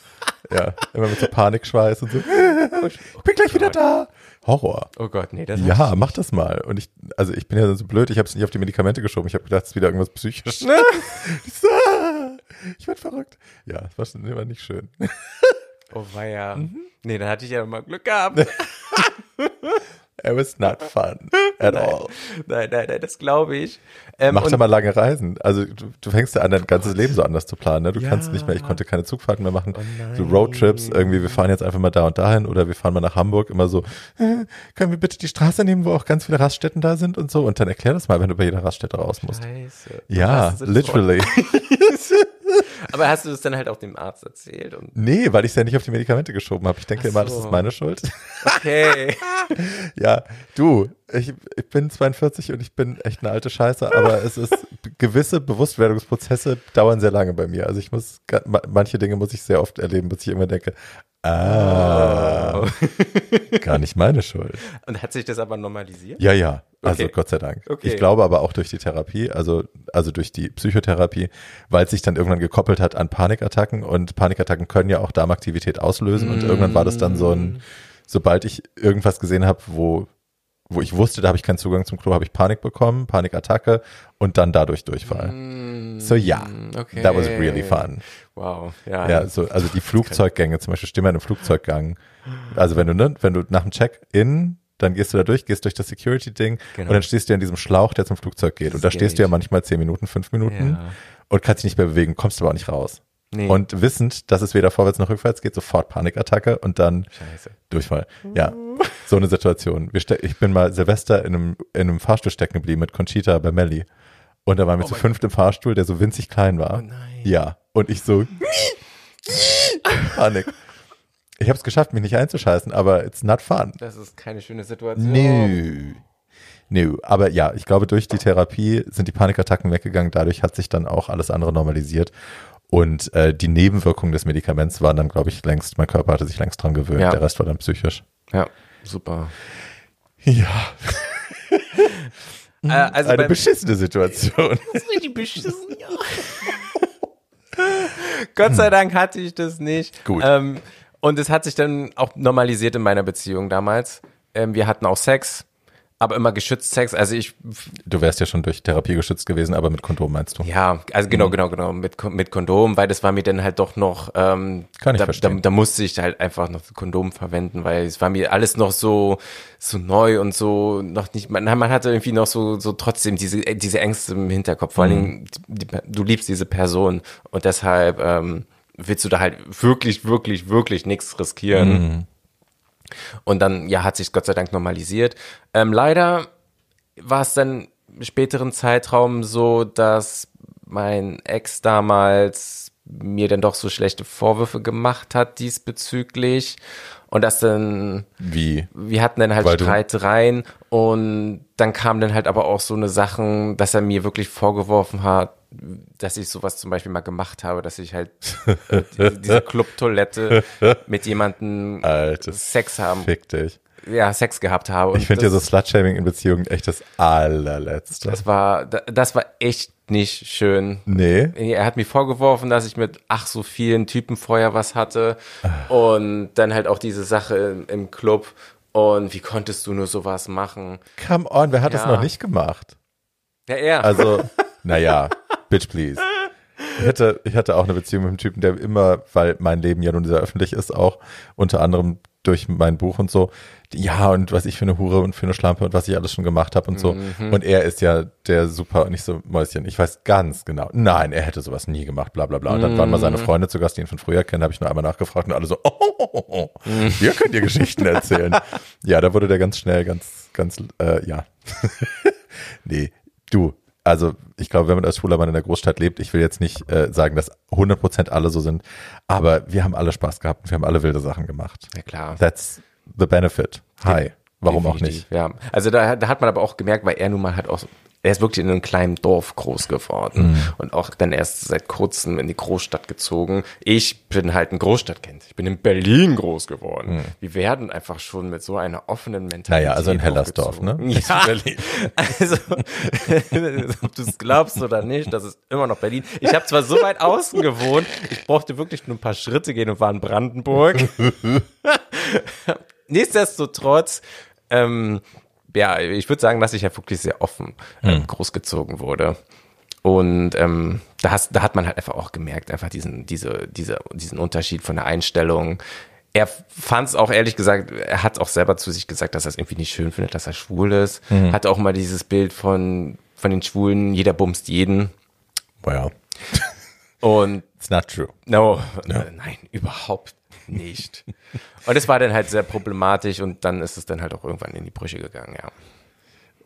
A: Ja, immer mit so Panikschweiß und so, ich bin gleich wieder da. Horror.
B: Oh Gott, nee, das
A: Ja, mach das mal. Und ich, also ich bin ja so blöd, ich habe es nicht auf die Medikamente geschoben. Ich habe gedacht, es ist wieder irgendwas psychisches. ich werd verrückt. Ja, das war, schon, immer nicht schön.
B: Oh weia. Mhm. Nee, dann hatte ich ja mal Glück gehabt.
A: It was not fun at all.
B: Nein, nein, nein, das glaube ich. Ähm,
A: Mach doch mal lange Reisen. Also du, du fängst ja an, dein ganzes Leben so anders zu planen. Ne? Du
B: Ja.
A: kannst nicht mehr, ich konnte keine Zugfahrten mehr machen.
B: Oh
A: so Roadtrips, irgendwie, wir fahren jetzt einfach mal da und dahin oder wir fahren mal nach Hamburg. Immer so, äh, können wir bitte die Straße nehmen, wo auch ganz viele Raststätten da sind und so. Und dann erklär das mal, wenn du bei jeder Raststätte raus musst.
B: Scheiße.
A: Ja, literally.
B: Aber hast du das dann halt auch dem Arzt erzählt? Und
A: Nee, weil ich es ja nicht auf die Medikamente geschoben habe. Ich denke
B: Ach
A: immer, das
B: so.
A: ist meine Schuld.
B: okay.
A: Ja, du, ich, ich bin 42 und ich bin echt eine alte Scheiße, aber es ist, gewisse Bewusstwerdungsprozesse dauern sehr lange bei mir. Also ich muss, manche Dinge muss ich sehr oft erleben, bis ich immer denke, ah, gar nicht meine Schuld.
B: Und hat sich das aber normalisiert?
A: Ja, ja, also
B: Okay.
A: Gott sei Dank.
B: Okay.
A: Ich glaube aber auch durch die Therapie, also, also durch die Psychotherapie, weil es sich dann irgendwann gekoppelt hat an Panikattacken und Panikattacken können ja auch Darmaktivität auslösen und irgendwann war das dann so ein, sobald ich irgendwas gesehen habe, wo, wo ich wusste, da habe ich keinen Zugang zum Klo, habe ich Panik bekommen, Panikattacke und dann dadurch Durchfall. So ja,
B: okay.
A: that was really fun.
B: Wow, ja.
A: Ja, so, also die Flugzeuggänge, zum Beispiel steh mal in einem Flugzeuggang. Also wenn du, ne, wenn du nach dem Check-in, dann gehst du da durch, gehst durch das Security-Ding
B: Genau.
A: und dann stehst du ja in diesem Schlauch, der zum Flugzeug geht. Und da stehst du ja manchmal zehn Minuten, fünf Minuten
B: Ja.
A: und kannst dich nicht mehr bewegen, kommst aber auch nicht raus.
B: Nee.
A: Und wissend, dass es weder vorwärts noch rückwärts geht, sofort Panikattacke und dann
B: Scheiße.
A: Durchfall. Ja, so eine Situation. Ich bin mal Silvester in einem, in einem Fahrstuhl stecken geblieben mit Conchita bei Melli. Und da waren wir zu fünft im Fahrstuhl, der so winzig klein war.
B: Oh nein.
A: Ja, und ich so Panik. Ich habe es geschafft, mich nicht einzuscheißen, aber it's not fun.
B: Das ist keine schöne Situation.
A: Nö. Nö, aber ja, ich glaube, durch die Therapie sind die Panikattacken weggegangen. Dadurch hat sich dann auch alles andere normalisiert. Und äh, die Nebenwirkungen des Medikaments waren dann, glaube ich, längst, mein Körper hatte sich längst dran gewöhnt.
B: Ja.
A: Der Rest war dann psychisch.
B: Ja, super.
A: Ja,
B: Äh, also
A: eine
B: beim,
A: beschissene Situation.
B: Das ist richtig beschissen, ja. Gott sei Dank hatte ich das nicht.
A: Gut.
B: Ähm, und es hat sich dann auch normalisiert in meiner Beziehung damals. Ähm, wir hatten auch Sex, aber immer geschützt Sex. Also ich,
A: Du wärst ja schon durch Therapie geschützt gewesen, aber mit Kondom meinst du?
B: ja, also genau,
A: Mhm.
B: genau, genau, mit, mit Kondom, weil das war mir dann halt doch noch, ähm,
A: Kann ich
B: da, da,
A: verstehen.
B: da musste ich halt einfach noch Kondom verwenden, weil es war mir alles noch so, so neu und so noch nicht, man, man hatte irgendwie noch so, so trotzdem diese, äh, diese Ängste im Hinterkopf, vor allen
A: Mhm.
B: Dingen, die, du liebst diese Person und deshalb, ähm, willst du da halt wirklich, wirklich, wirklich nichts riskieren.
A: Mhm.
B: Und dann, ja, hat sich Gott sei Dank normalisiert. Ähm, leider war es dann im späteren Zeitraum so, dass mein Ex damals mir dann doch so schlechte Vorwürfe gemacht hat diesbezüglich. Und das dann,
A: Wie?
B: wir hatten dann halt
A: Weil
B: Streitereien und dann kamen dann halt aber auch so eine Sachen, dass er mir wirklich vorgeworfen hat, dass ich sowas zum Beispiel mal gemacht habe, dass ich halt äh, diese, diese Clubtoilette mit jemandem
A: Altes.
B: Sex haben,
A: Fick dich.
B: ja, Sex gehabt habe.
A: Ich finde ja so
B: das-
A: Slutshaming in Beziehungen echt das allerletzte.
B: Das war, da- das war echt nicht schön.
A: nee.
B: Er hat mir vorgeworfen, dass ich mit ach so vielen Typen vorher was hatte und dann halt auch diese Sache im, im Club und wie konntest du nur sowas machen?
A: Come on, wer hat das
B: Ja.
A: noch nicht gemacht?
B: Ja, er.
A: Also, naja, bitch please. Ich hatte, ich hatte auch eine Beziehung mit einem Typen, der immer, weil mein Leben ja nun sehr öffentlich ist, auch unter anderem durch mein Buch und so, ja, und was ich für eine Hure und für eine Schlampe und was ich alles schon gemacht habe und so.
B: Mhm.
A: Und er ist ja der super, und nicht so Mäuschen, ich weiß ganz genau, nein, er hätte sowas nie gemacht, bla bla bla. Und dann waren mal seine
B: Mhm.
A: Freunde zu Gast, die ihn von früher kennen, habe ich nur einmal nachgefragt und alle so, oh, oh, oh, oh.
B: Mhm.
A: ihr könnt ihr Geschichten erzählen. ja, da wurde der ganz schnell, ganz, ganz, äh, ja. nee, du, also ich glaube, wenn man als schwuler Mann in der Großstadt lebt, ich will jetzt nicht äh, sagen, dass 100% alle so sind, aber wir haben alle Spaß gehabt und wir haben alle wilde Sachen gemacht.
B: ja, klar.
A: That's the benefit. Hi. Warum auch
B: Definitiv,
A: nicht?
B: Ja, also da, da hat man aber auch gemerkt, weil er nun mal halt auch, er ist wirklich in einem kleinen Dorf groß geworden
A: Mhm.
B: und auch dann erst seit kurzem in die Großstadt gezogen. Ich bin halt ein Großstadtkind. Ich bin in Berlin groß geworden. Wir werden einfach schon mit so einer offenen Mentalität.
A: Mhm. Naja, also in Hellersdorf, ne?
B: Ja, also ob du es glaubst oder nicht, das ist immer noch Berlin. Ich habe zwar so weit außen gewohnt, ich brauchte wirklich nur ein paar Schritte gehen und war in Brandenburg. Nichtsdestotrotz, ähm, ja, ich würde sagen, dass ich ja wirklich sehr offen ähm, großgezogen wurde. Und ähm, da, hast, da hat man halt einfach auch gemerkt, einfach diesen, diese, diese, diesen Unterschied von der Einstellung. er fand es auch ehrlich gesagt, er hat auch selber zu sich gesagt, dass er es irgendwie nicht schön findet, dass er schwul ist. Mhm. Hat auch mal dieses Bild von, von den Schwulen, jeder bumst jeden.
A: Well.
B: Und
A: It's not true.
B: No, no. nein, überhaupt nicht. und es war dann halt sehr problematisch und dann ist es dann halt auch irgendwann in die Brüche gegangen, ja.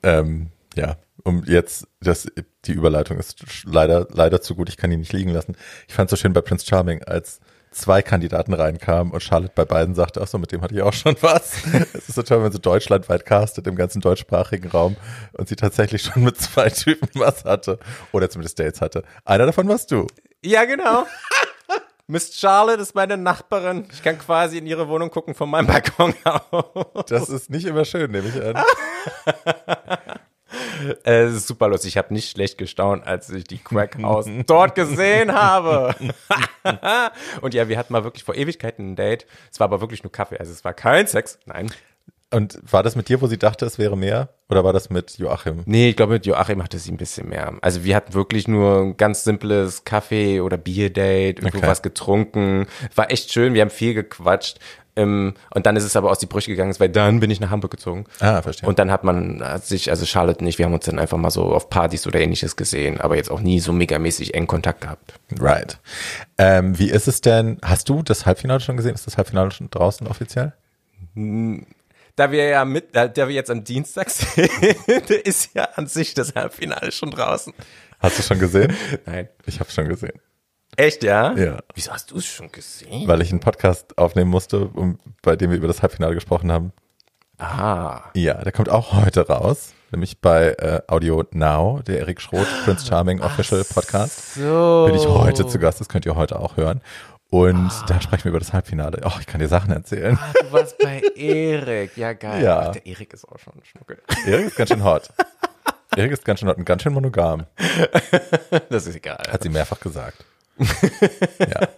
A: Ähm, ja, um jetzt, das, die Überleitung ist leider, leider zu gut, ich kann die nicht liegen lassen. Ich fand es so schön bei Prince Charming, als zwei Kandidaten reinkamen und Charlotte bei beiden sagte, ach so, mit dem hatte ich auch schon was. es ist so toll, wenn sie deutschlandweit castet im ganzen deutschsprachigen Raum und sie tatsächlich schon mit zwei Typen was hatte oder zumindest Dates hatte. Einer davon warst du.
B: Ja, genau. Miss Charlotte ist meine Nachbarin. Ich kann quasi in ihre Wohnung gucken von meinem Balkon aus.
A: Das ist nicht immer schön, nehme ich an.
B: Es ist super lustig. Ich habe nicht schlecht gestaunt, als ich die Crack House dort gesehen habe. und ja, wir hatten mal wirklich vor Ewigkeiten ein Date. Es war aber wirklich nur Kaffee. Also es war kein Sex. Nein.
A: Und war das mit dir, wo sie dachte, es wäre mehr? Oder war das mit Joachim?
B: Nee, ich glaube, mit Joachim hatte sie ein bisschen mehr. Also wir hatten wirklich nur ein ganz simples Kaffee- oder Bierdate, irgendwo okay. was getrunken. War echt schön, wir haben viel gequatscht. Ähm, und dann ist es aber aus die Brüche gegangen, weil dann bin ich nach Hamburg gezogen.
A: Ah, verstehe.
B: Und dann hat man hat sich, also Charlotte und ich, wir haben uns dann einfach mal so auf Partys oder ähnliches gesehen, aber jetzt auch nie so megamäßig eng Kontakt gehabt.
A: Right. Ähm, wie ist es denn, hast du das Halbfinale schon gesehen? Ist das Halbfinale schon draußen offiziell?
B: Da wir ja mit, da wir jetzt am Dienstag sind, ist ja an sich das Halbfinale schon draußen.
A: Hast du schon gesehen?
B: Nein.
A: Ich habe schon gesehen.
B: Echt, ja?
A: Ja.
B: Wieso hast du es schon gesehen?
A: Weil ich einen Podcast aufnehmen musste, um, bei dem wir über das Halbfinale gesprochen haben.
B: Ah.
A: Ja, der kommt auch heute raus, nämlich bei äh, Audio Now, der Erik Schroth Prince Charming Official Podcast.
B: So.
A: Bin ich heute zu Gast, das könnt ihr heute auch hören. Und ah. da sprechen wir über das Halbfinale. Oh, ich kann dir Sachen erzählen.
B: Ah, du warst bei Erik. Ja, geil.
A: Ja. Ach,
B: der Erik ist auch schon ein Schnuckel.
A: Erik ist ganz schön hot. Erik ist ganz schön hot und ganz schön monogam.
B: Das ist egal.
A: Hat sie mehrfach gesagt ja.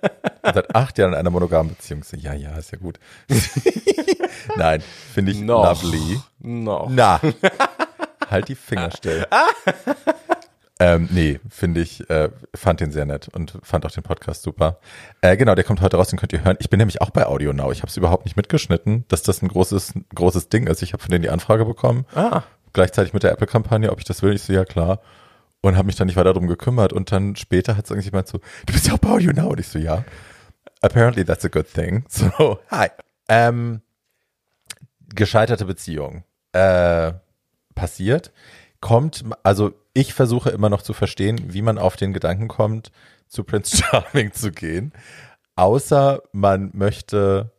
A: Und seit acht Jahren in einer monogamen Beziehung. Ja, ja, ist ja gut. Nein, finde ich
B: Noch.
A: lovely.
B: Noch.
A: Na, halt die Finger still. ähm, nee, finde ich, äh, fand den sehr nett und fand auch den Podcast super. Äh, genau, der kommt heute raus, den könnt ihr hören. Ich bin nämlich auch bei Audio Now. Ich habe es überhaupt nicht mitgeschnitten, dass das ein großes, großes Ding ist. Ich habe von denen die Anfrage bekommen.
B: Ah.
A: Gleichzeitig mit der Apple-Kampagne, ob ich das will. Ich so, ja klar und habe mich dann nicht weiter darum gekümmert. Und dann später hat es irgendjemand so, du bist ja auch bei Audio Now. Und ich so, ja. Apparently that's a good thing. So, hi. Ähm, gescheiterte Beziehung. Äh, passiert. Kommt, also ich versuche immer noch zu verstehen, wie man auf den Gedanken kommt, zu Prince Charming zu gehen. Außer man möchte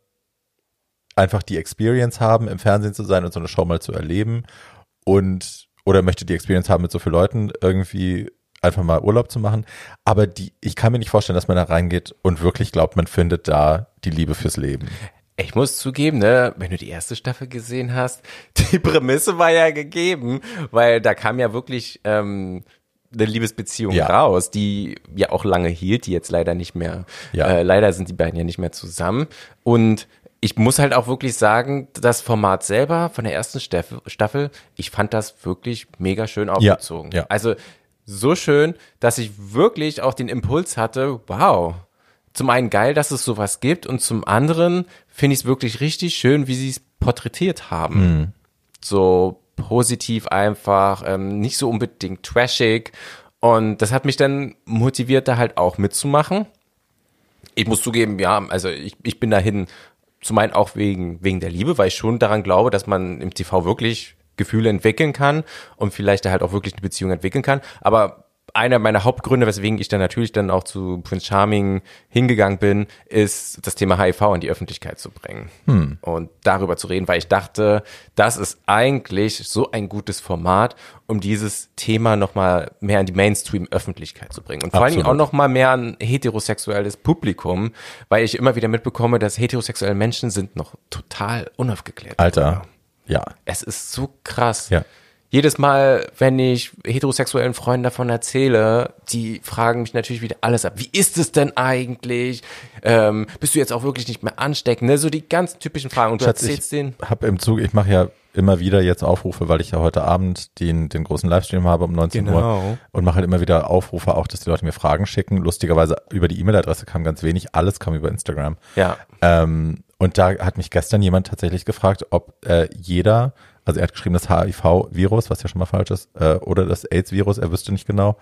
A: einfach die Experience haben, im Fernsehen zu sein und so eine Show mal zu erleben. Und oder möchte die Experience haben, mit so vielen Leuten irgendwie einfach mal Urlaub zu machen. Aber die, ich kann mir nicht vorstellen, dass man da reingeht und wirklich glaubt, man findet da die Liebe fürs Leben.
B: Ich muss zugeben, ne, wenn du die erste Staffel gesehen hast, die Prämisse war ja gegeben, weil da kam ja wirklich ähm, eine Liebesbeziehung ja. raus, die ja auch lange hielt, die jetzt leider nicht mehr, ja. äh, leider sind die beiden ja nicht mehr zusammen. Und ich muss halt auch wirklich sagen, das Format selber von der ersten Staffel, ich fand das wirklich mega schön aufgezogen.
A: Ja, ja.
B: Also so schön, dass ich wirklich auch den Impuls hatte, wow, zum einen geil, dass es sowas gibt und zum anderen finde ich es wirklich richtig schön, wie sie es porträtiert haben. Mhm. So positiv einfach, ähm, nicht so unbedingt trashig und das hat mich dann motiviert, da halt auch mitzumachen. Ich muss zugeben, ja, also ich, ich bin dahin zum einen auch wegen, wegen der Liebe, weil ich schon daran glaube, dass man im TV wirklich Gefühle entwickeln kann und vielleicht da halt auch wirklich eine Beziehung entwickeln kann. Aber einer meiner Hauptgründe, weswegen ich dann natürlich dann auch zu Prince Charming hingegangen bin, ist das Thema HIV in die Öffentlichkeit zu bringen
A: hm.
B: und darüber zu reden, weil ich dachte, das ist eigentlich so ein gutes Format, um dieses Thema nochmal mehr in die Mainstream-Öffentlichkeit zu bringen und vor allen Dingen auch nochmal mehr an heterosexuelles Publikum, weil ich immer wieder mitbekomme, dass heterosexuelle Menschen sind noch total unaufgeklärt.
A: Alter, ja.
B: Es ist so krass.
A: Ja
B: jedes Mal, wenn ich heterosexuellen Freunden davon erzähle, die fragen mich natürlich wieder alles ab. Wie ist es denn eigentlich? Ähm, bist du jetzt auch wirklich nicht mehr ansteckend? Ne? So die ganz typischen Fragen. Und du
A: Schatz, erzählst ich Hab im Zug, ich mache ja immer wieder jetzt Aufrufe, weil ich ja heute Abend den, den großen Livestream habe um 19
B: genau.
A: Uhr und mache halt immer wieder Aufrufe auch, dass die Leute mir Fragen schicken. Lustigerweise über die E-Mail-Adresse kam ganz wenig, alles kam über Instagram.
B: Ja.
A: Ähm, und da hat mich gestern jemand tatsächlich gefragt, ob äh, jeder, also er hat geschrieben, das HIV-Virus, was ja schon mal falsch ist, äh, oder das AIDS-Virus, er wüsste nicht genau,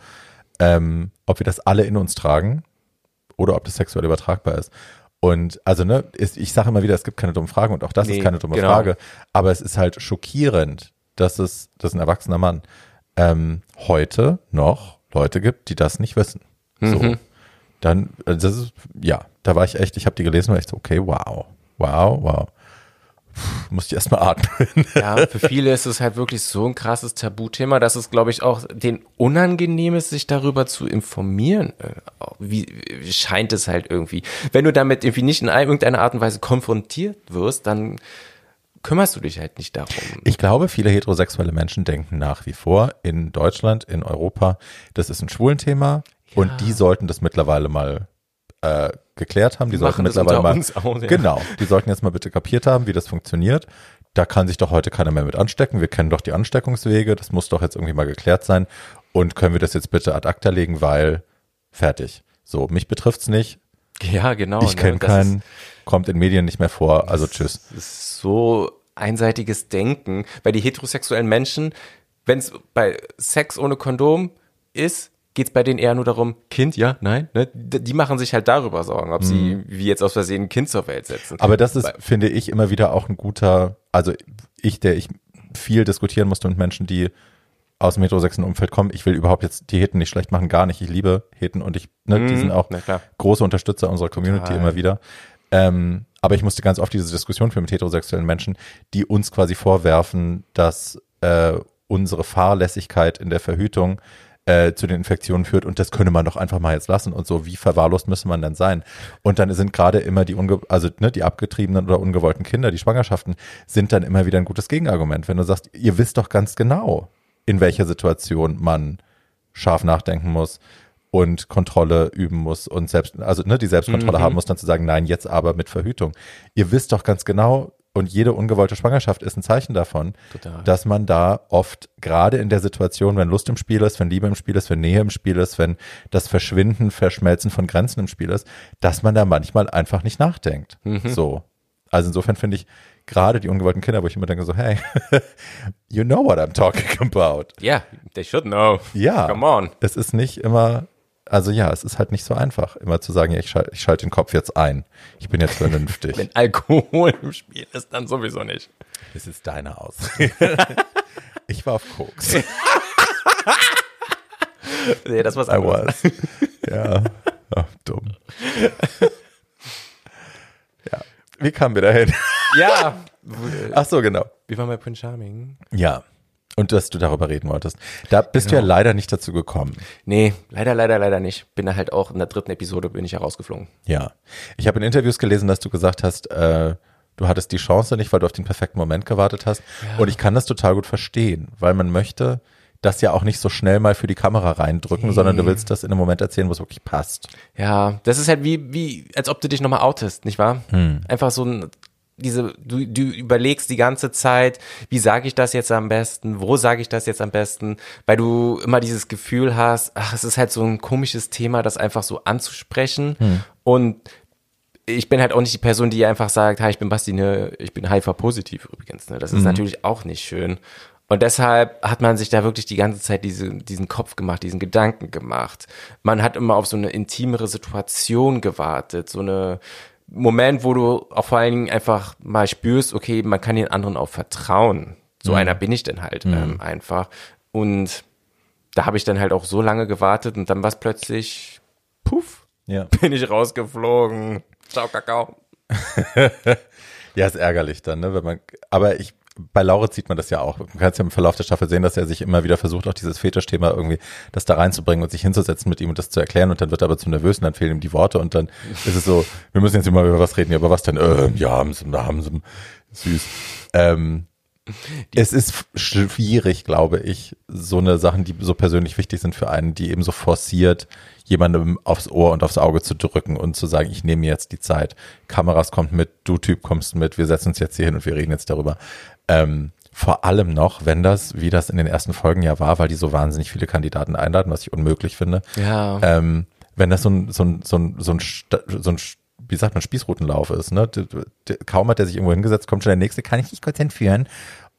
A: ähm, ob wir das alle in uns tragen oder ob das sexuell übertragbar ist. Und also, ne, ist, ich sage immer wieder, es gibt keine dummen Fragen und auch das
B: Nee,
A: ist keine dumme
B: genau.
A: Frage. Aber es ist halt schockierend, dass es, dass ein erwachsener Mann ähm, heute noch Leute gibt, die das nicht wissen. So.
B: Mhm.
A: Dann, also das ist, ja, da war ich echt, ich habe die gelesen und war echt so, okay, wow, wow, wow. Musste ich erstmal atmen.
B: Ja, für viele ist es halt wirklich so ein krasses Tabuthema, dass es, glaube ich, auch den unangenehm ist, sich darüber zu informieren. Äh, Wie, wie scheint es halt irgendwie. Wenn du damit irgendwie nicht in irgendeiner Art und Weise konfrontiert wirst, dann kümmerst du dich halt nicht darum.
A: Ich glaube, viele heterosexuelle Menschen denken nach wie vor in Deutschland, in Europa, das ist ein Schwulenthema und die sollten das mittlerweile mal äh, geklärt haben. Die sollten
B: machen das
A: mittlerweile mal
B: auch, ja.
A: genau, die sollten jetzt mal bitte kapiert haben, wie das funktioniert. Da kann sich doch heute keiner mehr mit anstecken. Wir kennen doch die Ansteckungswege. Das muss doch jetzt irgendwie mal geklärt sein. Und können wir das jetzt bitte ad acta legen, weil fertig. So, mich betrifft's nicht.
B: Ja, genau.
A: Ich
B: ne?
A: kenne
B: Das
A: keinen, kommt in Medien nicht mehr vor. Also tschüss.
B: Das ist so einseitiges Denken, weil die heterosexuellen Menschen, wenn es bei Sex ohne Kondom ist, geht es bei denen eher nur darum, Kind, ja, nein, ne? Die machen sich halt darüber Sorgen, ob sie wie jetzt aus Versehen ein Kind zur Welt setzen.
A: Mhm. Aber das ist,
B: Bei-
A: finde ich, immer wieder auch ein guter, also ich, der ich viel diskutieren musste mit Menschen, die aus dem heterosexuellen Umfeld kommen. Ich will überhaupt jetzt die Heten nicht schlecht machen, gar nicht. Ich liebe Heten und ich, ne, die
B: Mhm,
A: sind auch große Unterstützer unserer Community
B: Total.
A: immer wieder. Ähm, aber ich musste ganz oft diese Diskussion führen mit heterosexuellen Menschen, die uns quasi vorwerfen, dass äh, unsere Fahrlässigkeit in der Verhütung äh, zu den Infektionen führt und das könne man doch einfach mal jetzt lassen und so, wie verwahrlost müsste man denn sein? Und dann sind gerade immer die, unge also ne, die abgetriebenen oder ungewollten Kinder, die Schwangerschaften, sind dann immer wieder ein gutes Gegenargument. Wenn du sagst, ihr wisst doch ganz genau, in welcher Situation man scharf nachdenken muss und Kontrolle üben muss und selbst, also ne, die Selbstkontrolle haben muss, dann zu sagen, nein, jetzt aber mit Verhütung. Ihr wisst doch ganz genau, und jede ungewollte Schwangerschaft ist ein Zeichen davon,
B: Total.
A: dass man da oft gerade in der Situation, wenn Lust im Spiel ist, wenn Liebe im Spiel ist, wenn Nähe im Spiel ist, wenn das Verschwinden, Verschmelzen von Grenzen im Spiel ist, dass man da manchmal einfach nicht nachdenkt. So. Also insofern finde ich gerade die ungewollten Kinder, wo ich immer denke so, hey, you know what I'm talking about.
B: Ja, they should know.
A: Ja.
B: Come on.
A: Es ist nicht immer, also ja, es ist halt nicht so einfach, immer zu sagen, ja, ich schalte schalt den Kopf jetzt ein. Ich bin jetzt vernünftig.
B: Wenn Alkohol im Spiel ist, dann sowieso nicht.
A: Es ist deine Aus. ich war auf Koks.
B: Nee, das war's
A: I was. Ja. Ach, dumm. ja. Wie kamen wir dahin?
B: Ja.
A: Ach so, genau.
B: Wie war bei Prince Charming?
A: Ja. Und dass du darüber reden wolltest. Da bist du ja leider nicht dazu gekommen.
B: Nee, leider, leider, leider nicht. Bin da halt auch in der dritten Episode bin ich herausgeflogen.
A: Ja. Ich habe in Interviews gelesen, dass du gesagt hast, äh, du hattest die Chance nicht, weil du auf den perfekten Moment gewartet hast. Und ich kann das total gut verstehen, weil man möchte das ja auch nicht so schnell mal für die Kamera reindrücken, sondern du willst das in einem Moment erzählen, wo es wirklich passt.
B: Ja, das ist halt wie, wie, als ob du dich nochmal outest, nicht wahr? Einfach so ein, diese, du, du überlegst die ganze Zeit, wie sage ich das jetzt am besten, wo sage ich das jetzt am besten, weil du immer dieses Gefühl hast, ach, es ist halt so ein komisches Thema, das einfach so anzusprechen und ich bin halt auch nicht die Person, die einfach sagt, hi, ich bin Basti, ne, ich bin HIV-positiv übrigens, ne, das ist natürlich auch nicht schön. Und deshalb hat man sich da wirklich die ganze Zeit diese, diesen Kopf gemacht, diesen Gedanken gemacht. Man hat immer auf so eine intimere Situation gewartet, so eine Moment, wo du auch vor allen Dingen einfach mal spürst, okay, man kann den anderen auch vertrauen. So einer bin ich denn halt ähm, einfach. Und da habe ich dann halt auch so lange gewartet und dann war es plötzlich, puff,
A: Ja.
B: bin ich rausgeflogen. Ciao, Kakao.
A: Ja, ist ärgerlich dann, ne? Wenn man, aber ich, bei Lauritz sieht man das ja auch. Man kann es ja im Verlauf der Staffel sehen, dass er sich immer wieder versucht, auch dieses Fetischthema irgendwie das da reinzubringen und sich hinzusetzen mit ihm und das zu erklären und dann wird er aber zu nervös und dann fehlen ihm die Worte und dann ist es so, wir müssen jetzt immer über was reden, ja, über was denn? Ähm, ja, haben sie, da haben sie, süß. Ähm, es ist schwierig, glaube ich, so eine Sachen, die so persönlich wichtig sind für einen, die eben so forciert, jemandem aufs Ohr und aufs Auge zu drücken und zu sagen, ich nehme mir jetzt die Zeit. Kameras kommt mit, du Typ kommst mit, wir setzen uns jetzt hier hin und wir reden jetzt darüber. Ähm, vor allem noch, wenn das, wie das in den ersten Folgen ja war, weil die so wahnsinnig viele Kandidaten einladen, was ich unmöglich finde.
B: Ja.
A: Ähm, wenn das so ein, so ein, so ein, so ein, so ein wie sagt man, Spießrutenlauf ist. Ne? Kaum hat er sich irgendwo hingesetzt, kommt schon der nächste, kann ich dich kurz entführen?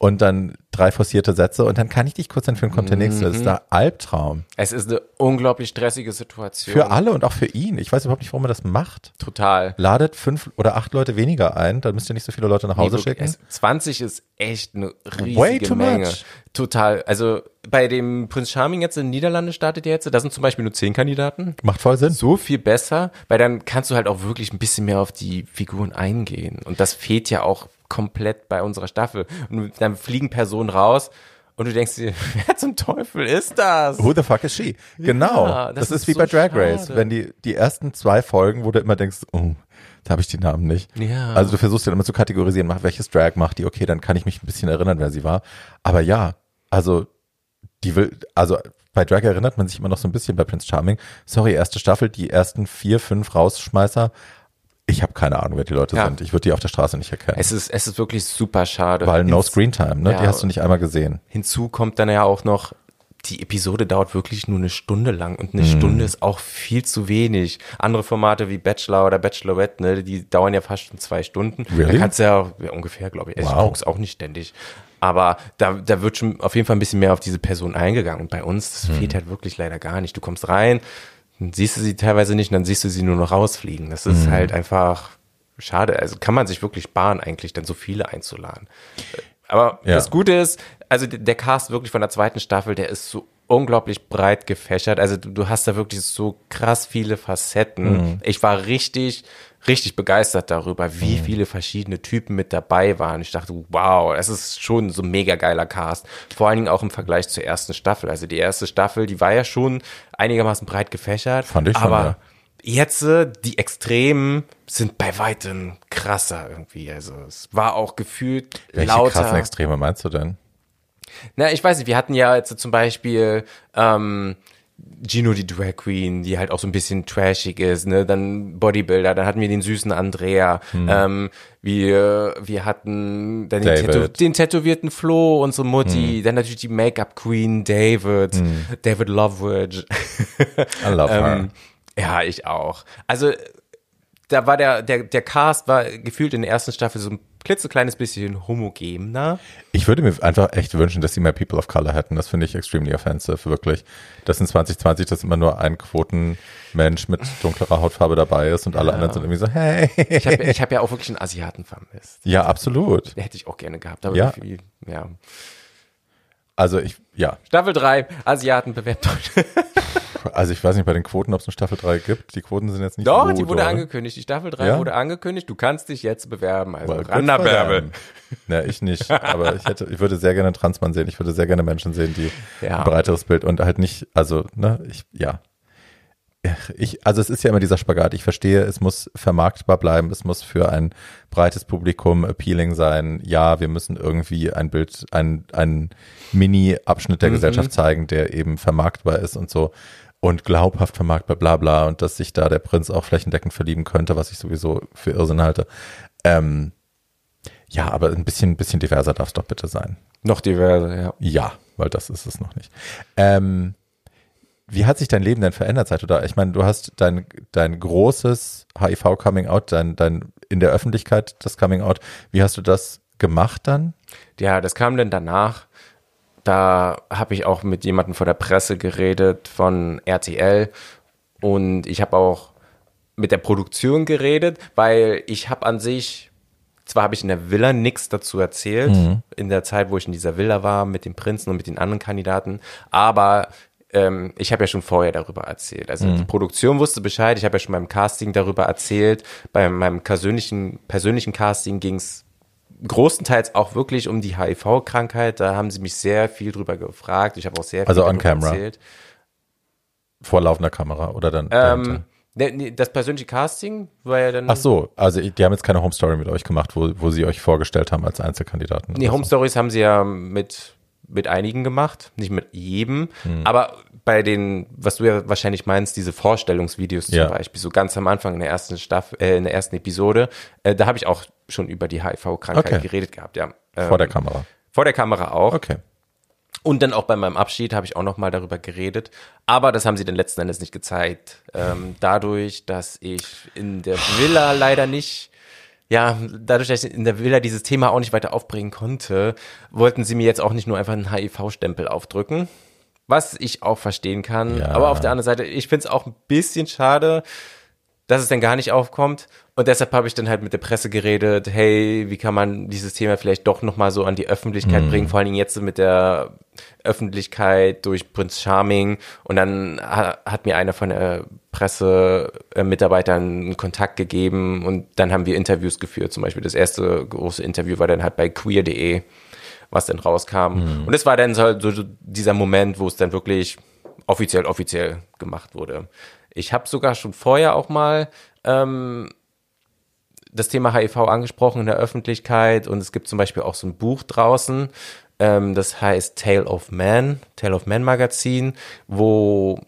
A: Und dann drei forcierte Sätze und dann kann ich dich kurz entführen, kommt der nächste. Das ist der Albtraum.
B: Es ist eine unglaublich stressige Situation.
A: Für alle und auch für ihn. Ich weiß überhaupt nicht, warum er das macht.
B: Total.
A: Ladet fünf oder acht Leute weniger ein, dann müsst ihr nicht so viele Leute nach Hause
B: Nee,
A: schicken.
B: es- 20 ist echt eine riesige
A: Way too
B: Menge.
A: much.
B: Total. Also bei dem Prinz Charming jetzt in den Niederlande startet der jetzt, da sind zum Beispiel nur 10 Kandidaten.
A: Macht voll Sinn.
B: So viel besser, weil dann kannst du halt auch wirklich ein bisschen mehr auf die Figuren eingehen. Und das fehlt ja auch komplett bei unserer Staffel. Und dann fliegen Personen raus und du denkst dir, wer zum Teufel ist das?
A: Who the fuck is she? Genau. das,
B: das
A: ist,
B: ist
A: wie
B: so
A: bei Drag Race.
B: schade.
A: Wenn die, die ersten zwei Folgen, wo du immer denkst, oh, da habe ich die Namen nicht.
B: Ja.
A: Also du versuchst dann immer zu kategorisieren, welches Drag macht die, okay, dann kann ich mich ein bisschen erinnern, wer sie war. Aber ja, also die will, also bei Drag erinnert man sich immer noch so ein bisschen bei Prince Charming. Sorry, erste Staffel, die ersten vier, fünf Rausschmeißer. Ich habe keine Ahnung, wer die Leute
B: Ja.
A: sind. Ich würde die auf der Straße nicht erkennen.
B: Es ist, es ist wirklich super schade.
A: Weil no
B: Hinz-
A: Screen Time, ne?
B: Ja.
A: Die hast du nicht einmal gesehen.
B: Hinzu kommt dann ja auch noch, die Episode dauert wirklich nur eine Stunde lang und
A: Mhm.
B: eine Stunde ist auch viel zu wenig. Andere Formate wie Bachelor oder Bachelorette, ne, die dauern ja fast schon zwei Stunden.
A: Really?
B: Da kannst du ja, ja ungefähr, glaube ich. Also Ich
A: Wow.
B: guck's auch nicht ständig. Aber da, da wird schon auf jeden Fall ein bisschen mehr auf diese Person eingegangen. Und bei uns, das
A: Mhm.
B: fehlt halt wirklich leider gar nicht. Du kommst rein, dann siehst du sie teilweise nicht und dann siehst du sie nur noch rausfliegen. Das
A: Mhm.
B: ist halt einfach schade. Also kann man sich wirklich sparen, eigentlich dann so viele einzuladen. Aber
A: Ja.
B: das Gute ist, also der Cast wirklich von der zweiten Staffel, der ist so unglaublich breit gefächert. Also du, du hast da wirklich so krass viele Facetten. Ich war richtig, richtig begeistert darüber, wie viele verschiedene Typen mit dabei waren. Ich dachte, wow, es ist schon so ein mega geiler Cast. Vor allen Dingen auch im Vergleich zur ersten Staffel. Also die erste Staffel, die war ja schon einigermaßen breit gefächert.
A: Fand ich schon,
B: aber
A: ja.
B: Jetzt, äh, die Extremen sind bei weitem krasser irgendwie. Also es war auch gefühlt
A: Welche
B: lauter.
A: krassen Extreme meinst du denn?
B: Na, ich weiß nicht, wir hatten ja jetzt zum Beispiel ähm, Gino die Drag Queen, die halt auch so ein bisschen trashig ist, ne? Dann Bodybuilder, dann hatten wir den süßen Andrea, ähm, wir, wir hatten dann den. Tätow den tätowierten Flo, unsere Mutti, dann natürlich die Make-up Queen David, David Loveridge.
A: I love her.
B: Ähm, ja, ich auch. Also da war der, der, der Cast war gefühlt in der ersten Staffel so ein klitzekleines bisschen homogener.
A: Ich würde mir einfach echt wünschen, dass sie mehr People of Color hätten. Das finde ich extremely offensive, wirklich. Dass in 2020 das immer nur ein Quotenmensch mit dunklerer Hautfarbe dabei ist und alle anderen sind irgendwie so, hey.
B: Ich habe ich hab ja auch wirklich einen Asiaten vermisst.
A: Ja, absolut.
B: Den hätte ich auch gerne gehabt. Aber
A: Ja.
B: irgendwie, ja.
A: Also ich, ja.
B: Staffel 3, Asiaten bewerbt euch.
A: Also ich weiß nicht bei den Quoten, ob es eine Staffel 3 gibt. Die Quoten sind jetzt nicht
B: Doch,
A: so
B: die wurde
A: doll.
B: angekündigt. Die Staffel 3
A: Ja?
B: wurde angekündigt. Du kannst dich jetzt bewerben. Also
A: Well, good
B: ran da
A: for
B: Bärbel.
A: them. Na, ich nicht. Aber ich hätte, ich würde sehr gerne einen Transmann sehen. Ich würde sehr gerne Menschen sehen, die
B: Ja.
A: ein breiteres Bild und halt nicht, also, ne, ich, ja. Ich, also es ist ja immer dieser Spagat. Ich verstehe, es muss vermarktbar bleiben, es muss für ein breites Publikum appealing sein. Ja, wir müssen irgendwie ein Bild, ein, ein Mini-Abschnitt
B: Mhm.
A: der Gesellschaft zeigen, der eben vermarktbar ist und so und glaubhaft vermarktbar, bla bla, und dass sich da der Prinz auch flächendeckend verlieben könnte, was ich sowieso für Irrsinn halte. Ähm, ja, aber ein bisschen, ein bisschen diverser darf es doch bitte sein.
B: Noch diverse, ja.
A: Ja, weil das ist es noch nicht. Ähm, wie hat sich dein Leben denn verändert seit du da? Ich meine, du hast dein, dein großes HIV-Coming-out, dein, dein in der Öffentlichkeit das Coming-out. Wie hast du das gemacht dann?
B: Ja, das kam dann danach. Da habe ich auch mit jemandem vor der Presse geredet von RTL und ich habe auch mit der Produktion geredet, weil ich habe an sich, zwar habe ich in der Villa nichts dazu erzählt, in der Zeit, wo ich in dieser Villa war mit dem Prinzen und mit den anderen Kandidaten, aber ähm, ich habe ja schon vorher darüber erzählt. Also die Produktion wusste Bescheid, ich habe ja schon beim Casting darüber erzählt. Bei meinem persönlichen, persönlichen Casting ging es großenteils auch wirklich um die HIV-Krankheit. Da haben sie mich sehr viel drüber gefragt. Ich habe auch sehr viel
A: Also on
B: darüber
A: camera?
B: erzählt.
A: Vor laufender Kamera oder dann?
B: Ähm, ne, ne, das persönliche Casting war ja dann.
A: Ach so, also die haben jetzt keine Home Story mit euch gemacht, wo, wo sie euch vorgestellt haben als Einzelkandidaten.
B: Nee, Home
A: so.
B: Stories haben sie ja mit, mit einigen gemacht, nicht mit jedem. Aber bei den, was du ja wahrscheinlich meinst, diese Vorstellungsvideos zum
A: Ja.
B: Beispiel, so ganz am Anfang in der ersten Staffel, äh, in der ersten Episode, äh, da habe ich auch schon über die HIV-Krankheit
A: Okay.
B: geredet gehabt, ja. Ähm,
A: Vor der Kamera.
B: Vor der Kamera auch.
A: Okay.
B: Und dann auch bei meinem Abschied habe ich auch nochmal darüber geredet. Aber das haben sie dann letzten Endes nicht gezeigt. Ähm, dadurch, dass ich in der Villa leider nicht, ja, dadurch, dass ich in der Villa dieses Thema auch nicht weiter aufbringen konnte, wollten sie mir jetzt auch nicht nur einfach einen HIV-Stempel aufdrücken. Was ich auch verstehen kann.
A: Ja.
B: Aber auf der anderen Seite, ich finde es auch ein bisschen schade, dass es dann gar nicht aufkommt. Und deshalb habe ich dann halt mit der Presse geredet, hey, wie kann man dieses Thema vielleicht doch nochmal so an die Öffentlichkeit
A: Mhm.
B: bringen, vor allen Dingen jetzt mit der Öffentlichkeit durch Prinz Charming. Und dann ha- hat mir einer von der Presse äh, Mitarbeitern einen Kontakt gegeben und dann haben wir Interviews geführt. Zum Beispiel das erste große Interview war dann halt bei queer.de, was dann rauskam. Und es war dann so dieser Moment, wo es dann wirklich offiziell, offiziell gemacht wurde. Ich habe sogar schon vorher auch mal ähm, das Thema HIV angesprochen in der Öffentlichkeit. Und es gibt zum Beispiel auch so ein Buch draußen, ähm, das heißt Tale of Man, Tale of Man Magazin, wo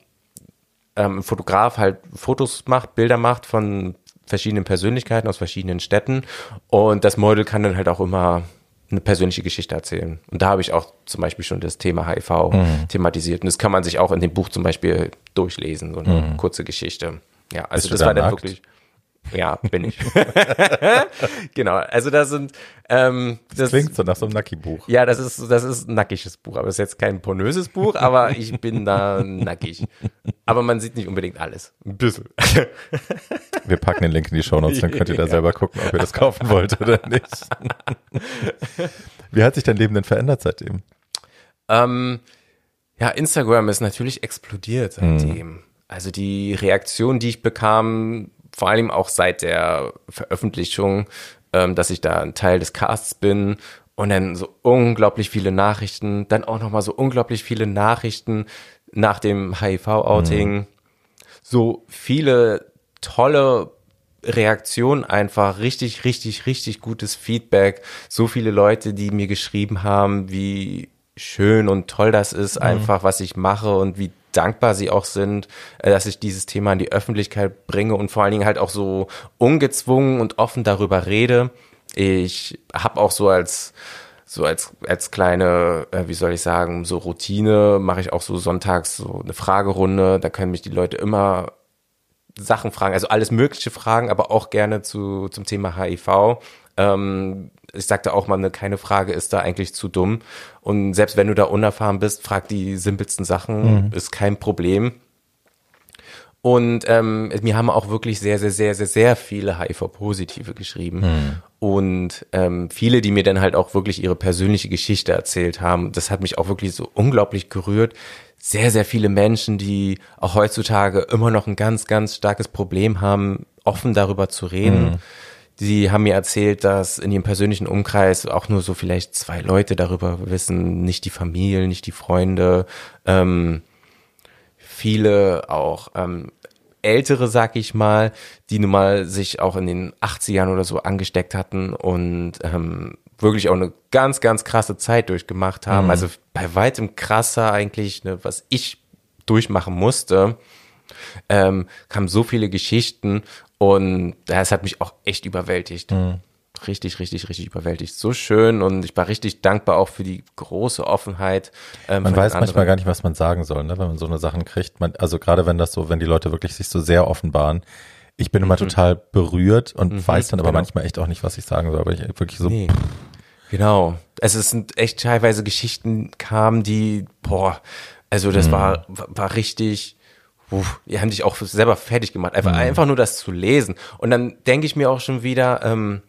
B: ähm, ein Fotograf halt Fotos macht, Bilder macht von verschiedenen Persönlichkeiten aus verschiedenen Städten. Und das Model kann dann halt auch immer eine persönliche Geschichte erzählen. Und da habe ich auch zum Beispiel schon das Thema HIV thematisiert. Und das kann man sich auch in dem Buch zum Beispiel durchlesen, so eine kurze Geschichte. Ja, also das
A: da
B: war dann wirklich. Ja, bin ich. genau. Also da sind ähm, das,
A: Klingt so nach so einem Nucky-Buch.
B: ja, das ist, das ist ein nackiges Buch, aber das ist jetzt kein pornöses Buch, aber ich bin da nackig. Aber man sieht nicht unbedingt alles. Ein bisschen.
A: Wir packen den Link in die Shownotes, dann könnt ihr da selber gucken, ob ihr das kaufen wollt oder nicht. Wie hat sich dein Leben denn verändert seitdem?
B: Ähm, ja, Instagram ist natürlich explodiert seitdem. Also die Reaktion, die ich bekam, vor allem auch seit der Veröffentlichung, ähm, dass ich da ein Teil des Casts bin und dann so unglaublich viele Nachrichten, dann auch nochmal so unglaublich viele Nachrichten nach dem HIV-Outing, so viele tolle Reaktionen einfach, richtig, richtig, richtig gutes Feedback, so viele Leute, die mir geschrieben haben, wie schön und toll das ist, einfach, was ich mache und wie dankbar sie auch sind, äh, dass ich dieses Thema in die Öffentlichkeit bringe und vor allen Dingen halt auch so ungezwungen und offen darüber rede. Ich habe auch so als so als als kleine, äh, wie soll ich sagen, so Routine mache ich auch so sonntags so eine Fragerunde. Da können mich die Leute immer Sachen fragen, also alles mögliche Fragen, aber auch gerne zu, zum Thema HIV. Ähm, ich sagte auch mal, ne, keine Frage ist da eigentlich zu dumm. Und selbst wenn du da unerfahren bist, frag die simpelsten Sachen, ist kein Problem. Und ähm, mir haben auch wirklich sehr, sehr, sehr, sehr, sehr viele HIV-Positive geschrieben. Und ähm, viele, die mir dann halt auch wirklich ihre persönliche Geschichte erzählt haben. Das hat mich auch wirklich so unglaublich gerührt. Sehr, sehr viele Menschen, die auch heutzutage immer noch ein ganz, ganz starkes Problem haben, offen darüber zu reden. Sie haben mir erzählt, dass in ihrem persönlichen Umkreis auch nur so vielleicht zwei Leute darüber wissen, nicht die Familie, nicht die Freunde. Ähm, viele auch ähm, ältere, sag ich mal, die nun mal sich auch in den 80ern oder so angesteckt hatten und ähm, wirklich auch eine ganz, ganz krasse Zeit durchgemacht haben. Also bei weitem krasser eigentlich, ne, was ich durchmachen musste, ähm, kamen so viele Geschichten und das hat mich auch echt überwältigt. Richtig, richtig, richtig überwältigt. So schön und ich war richtig dankbar auch für die große Offenheit. Ähm,
A: Man weiß manchmal gar nicht, was man sagen soll, ne? wenn man so eine Sachen kriegt. Man, also gerade wenn das so, wenn die Leute wirklich sich so sehr offenbaren. Ich bin immer total berührt und weiß dann aber
B: genau.
A: manchmal echt auch nicht, was ich sagen soll. Aber ich wirklich so,
B: Nee. Genau. Also es sind echt teilweise Geschichten kamen, die, boah, also das war, war richtig, uff, die haben dich auch selber fertig gemacht. Einfach, einfach nur das zu lesen. Und dann denke ich mir auch schon wieder, ähm,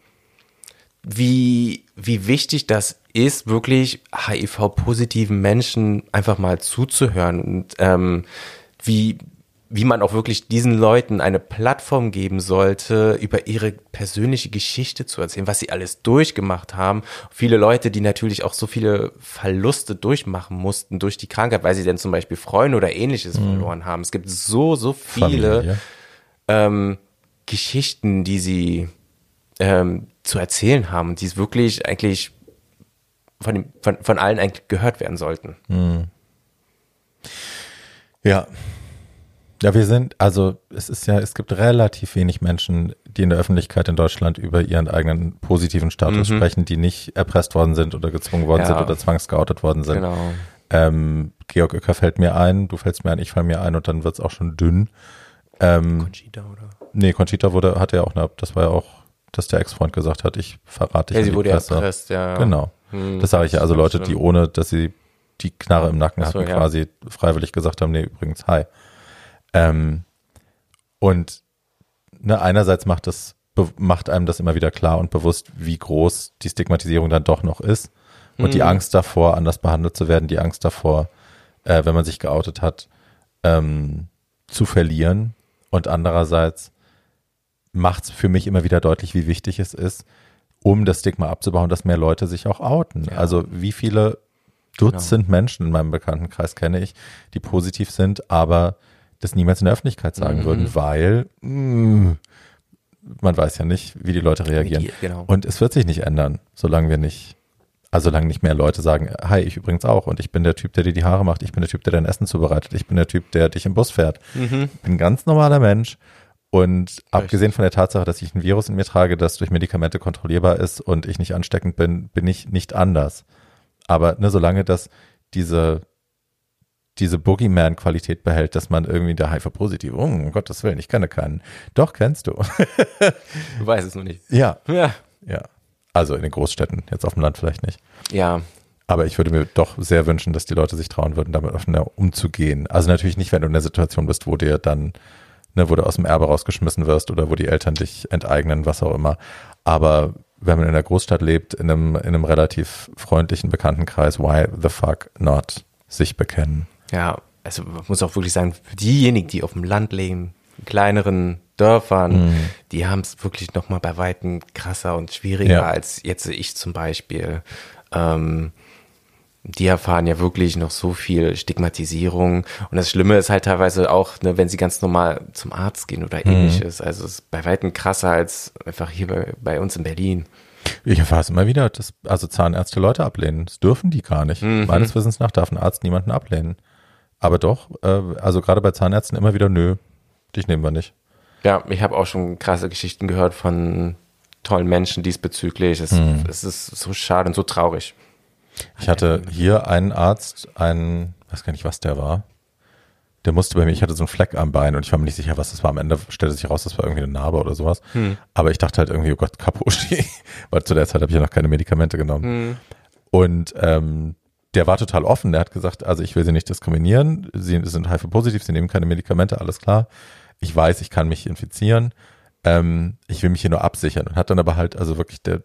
B: wie, wie wichtig das ist, wirklich HIV-positiven Menschen einfach mal zuzuhören und ähm, wie, wie man auch wirklich diesen Leuten eine Plattform geben sollte, über ihre persönliche Geschichte zu erzählen, was sie alles durchgemacht haben. Viele Leute, die natürlich auch so viele Verluste durchmachen mussten durch die Krankheit, weil sie denn zum Beispiel Freunde oder ähnliches verloren haben. Es gibt so, so viele
A: Familie.
B: ähm, Geschichten, die sie ähm, zu erzählen haben, die es wirklich eigentlich von, dem, von, von allen eigentlich gehört werden sollten.
A: Ja. Ja, wir sind, also es ist ja, es gibt relativ wenig Menschen, die in der Öffentlichkeit in Deutschland über ihren eigenen positiven Status sprechen, die nicht erpresst worden sind oder gezwungen worden
B: Ja.
A: sind oder zwangsgeoutet worden sind.
B: Genau.
A: Ähm, Georg Uecker fällt mir ein, du fällst mir ein, ich fall mir ein und dann wird's auch schon dünn. Ähm,
B: Conchita, oder?
A: nee, Conchita wurde, hatte ja auch eine, das war ja auch, dass der Ex-Freund gesagt hat, ich verrate dich
B: Ja, sie wurde ja
A: Presse.
B: erpresst, ja.
A: Genau.
B: Hm,
A: Das sage ich ja. Also Leute,
B: ganz
A: die
B: schlimm.
A: ohne, dass sie die Knarre im Nacken
B: so,
A: hatten,
B: ja.
A: quasi freiwillig gesagt haben, nee, übrigens, hi. Ähm, und ne, einerseits macht das, macht einem das immer wieder klar und bewusst, wie groß die Stigmatisierung dann doch noch ist. Und die
B: Mhm.
A: Angst davor, anders behandelt zu werden, die Angst davor, äh, wenn man sich geoutet hat, ähm, zu verlieren. Und andererseits macht es für mich immer wieder deutlich, wie wichtig es ist, um das Stigma abzubauen, dass mehr Leute sich auch outen.
B: Ja.
A: Also wie viele Dutzend Menschen in meinem Bekanntenkreis kenne ich, die positiv sind, aber das niemals in der Öffentlichkeit sagen
B: Mhm.
A: würden, weil mh, man weiß ja nicht, wie die Leute reagieren.
B: die- genau.
A: Und es wird sich nicht ändern, solange wir nicht, also solange nicht mehr Leute sagen, hi, ich übrigens auch und ich bin der Typ, der dir die Haare macht, ich bin der Typ, der dein Essen zubereitet, ich bin der Typ, der dich im Bus fährt.
B: Mhm.
A: Ich bin ein ganz normaler Mensch und abgesehen von der Tatsache, dass ich ein Virus in mir trage, das durch Medikamente kontrollierbar ist und ich nicht ansteckend bin, bin ich nicht anders. Aber ne, solange das diese diese Boogeyman-Qualität behält, dass man irgendwie der HIV-positiv, oh, um Gottes Willen, ich kenne keinen. Doch, kennst du.
B: Du weißt es noch nicht.
A: ja,
B: Ja.
A: ja. Also in den Großstädten, jetzt auf dem Land vielleicht nicht.
B: Ja.
A: Aber ich würde mir doch sehr wünschen, dass die Leute sich trauen würden, damit offener umzugehen. Also natürlich nicht, wenn du in der Situation bist, wo dir dann, ne, wo du aus dem Erbe rausgeschmissen wirst oder wo die Eltern dich enteignen, was auch immer. Aber wenn man in der Großstadt lebt, in einem, in einem relativ freundlichen Bekanntenkreis, why the fuck not sich bekennen?
B: Ja, also man muss auch wirklich sagen, für diejenigen, die auf dem Land leben, in kleineren Dörfern,
A: Mhm.
B: die haben es wirklich noch mal bei Weitem krasser und schwieriger
A: Ja.
B: als jetzt ich zum Beispiel. Ähm, die erfahren ja wirklich noch so viel Stigmatisierung. Und das Schlimme ist halt teilweise auch, ne, wenn sie ganz normal zum Arzt gehen oder
A: Mhm.
B: ähnliches. Also es ist bei weitem krasser als einfach hier bei, bei uns in Berlin.
A: Ich erfahre es immer wieder, dass also Zahnärzte Leute ablehnen. Das dürfen die gar nicht.
B: Mhm.
A: Meines Wissens nach darf ein Arzt niemanden ablehnen. Aber doch, äh, also gerade bei Zahnärzten immer wieder, nö, dich nehmen wir nicht.
B: Ja, ich habe auch schon krasse Geschichten gehört von tollen Menschen diesbezüglich. Es,
A: Hm.
B: es ist so schade und so traurig.
A: Ich hatte hier einen Arzt, einen, weiß gar nicht, was der war. Der musste bei mir, ich hatte so einen Fleck am Bein und ich war mir nicht sicher, was das war. Am Ende stellte sich raus, das war irgendwie eine Narbe oder sowas. Aber ich dachte halt irgendwie, oh Gott, Kaposhi. Weil zu der Zeit habe ich ja noch keine Medikamente genommen. Und ähm, der war total offen. Der hat gesagt, also ich will sie nicht diskriminieren. Sie sind HIV-positiv, sie nehmen keine Medikamente, alles klar. Ich weiß, ich kann mich infizieren. Ähm, ich will mich hier nur absichern. Und hat dann aber halt, also wirklich, der,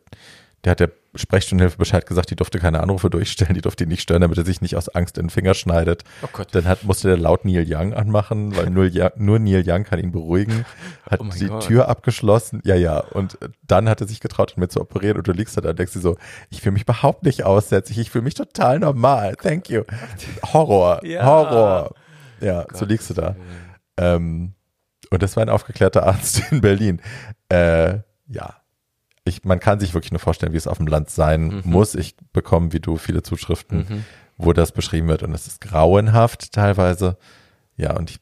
A: der hat der Sprechstundenhilfe Bescheid gesagt, die durfte keine Anrufe durchstellen, die durfte ihn nicht stören, damit er sich nicht aus Angst in den Finger schneidet.
B: Oh Gott.
A: Dann hat, musste der laut Neil Young anmachen, weil nur, nur Neil Young kann ihn beruhigen. Hat
B: Oh
A: die
B: Gott.
A: Tür abgeschlossen. Ja, ja. Und dann hat er sich getraut, mit zu operieren. Und du liegst da, da und denkst dir so, ich fühle mich überhaupt nicht aussätzlich. Ich fühle mich total normal. Thank you. Horror.
B: Ja.
A: Horror. Ja, so liegst du da. Ähm, und das war ein aufgeklärter Arzt in Berlin. Äh, ja. Ich, man kann sich wirklich nur vorstellen, wie es auf dem Land sein muss. Ich bekomme, wie du, viele Zuschriften, wo das beschrieben wird. Und es ist grauenhaft teilweise. Ja, und ich,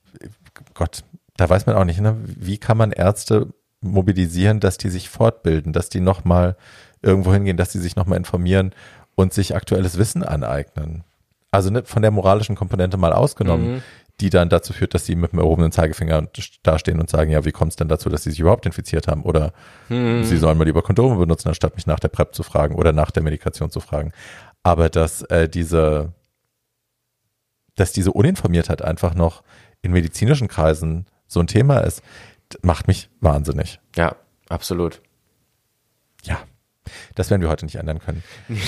A: Gott, da weiß man auch nicht, ne? wie kann man Ärzte mobilisieren, dass die sich fortbilden, dass die nochmal irgendwo hingehen, dass die sich nochmal informieren und sich aktuelles Wissen aneignen. Also ne, von der moralischen Komponente mal ausgenommen, die dann dazu führt, dass sie mit dem erhobenen Zeigefinger dastehen und sagen, ja, wie kommt es denn dazu, dass sie sich überhaupt infiziert haben? Oder sie sollen mal lieber Kondome benutzen, anstatt mich nach der PrEP zu fragen oder nach der Medikation zu fragen. Aber dass äh, diese, dass diese Uninformiertheit einfach noch in medizinischen Kreisen so ein Thema ist, macht mich wahnsinnig.
B: Ja, absolut.
A: Ja, das werden wir heute nicht ändern können.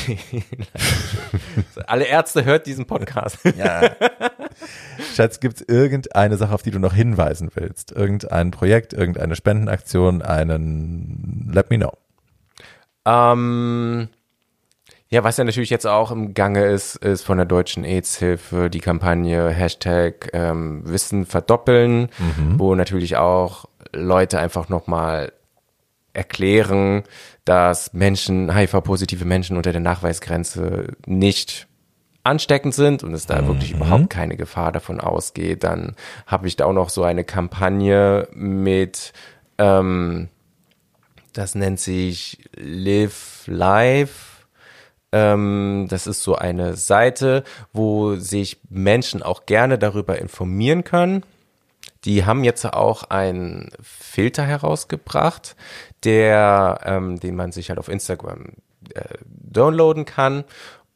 B: Alle Ärzte hört diesen Podcast.
A: Ja. Schatz, gibt es irgendeine Sache, auf die du noch hinweisen willst? Irgendein Projekt, irgendeine Spendenaktion, einen Let me know.
B: Ähm, ja, was ja natürlich jetzt auch im Gange ist, ist von der Deutschen AIDS-Hilfe die Kampagne Hashtag ähm, Wissen verdoppeln, wo natürlich auch Leute einfach nochmal erklären, dass Menschen, HIV-positive Menschen unter der Nachweisgrenze nicht ansteckend sind und es da wirklich überhaupt keine Gefahr davon ausgeht, dann habe ich da auch noch so eine Kampagne mit, ähm, das nennt sich Live Life. Ähm, das ist so eine Seite, wo sich Menschen auch gerne darüber informieren können. Die haben jetzt auch einen Filter herausgebracht, der, ähm, den man sich halt auf Instagram äh, downloaden kann.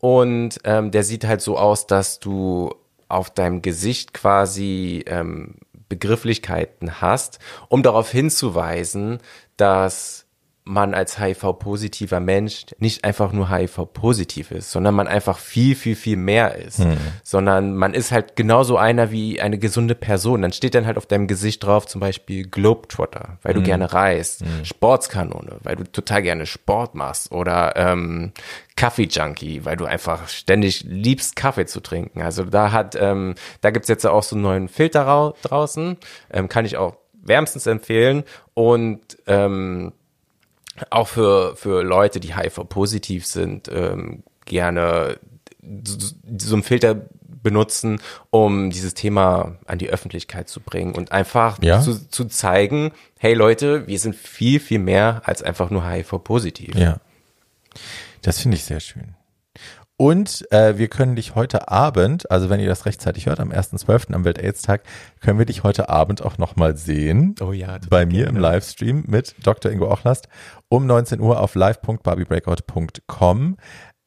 B: Und ähm, der sieht halt so aus, dass du auf deinem Gesicht quasi ähm, Begrifflichkeiten hast, um darauf hinzuweisen, dass man als HIV-positiver Mensch nicht einfach nur HIV-positiv ist, sondern man einfach viel, viel, viel mehr ist. Hm. Sondern man ist halt genauso einer wie eine gesunde Person. Dann steht dann halt auf deinem Gesicht drauf zum Beispiel Globetrotter, weil du gerne reist, hm. Sportskanone, weil du total gerne Sport machst oder ähm, Kaffee-Junkie, weil du einfach ständig liebst, Kaffee zu trinken. Also da hat, ähm, da gibt's jetzt auch so einen neuen Filter draußen, ähm, kann ich auch wärmstens empfehlen und ähm, auch für, für Leute, die HIV-positiv sind, ähm, gerne so einen Filter benutzen, um dieses Thema an die Öffentlichkeit zu bringen und einfach ja. zu, zu zeigen, hey Leute, wir sind viel, viel mehr als einfach nur HIV-positiv.
A: Ja. Das finde ich sehr schön. Und äh, wir können dich heute Abend, also wenn ihr das rechtzeitig hört, am 1.12. am Welt-Aids-Tag, können wir dich heute Abend auch nochmal sehen.
B: Oh ja.
A: Bei mir gerne. im Livestream mit Dr. Ingo Ochlast um 19 Uhr auf live.barbiebreakout.com.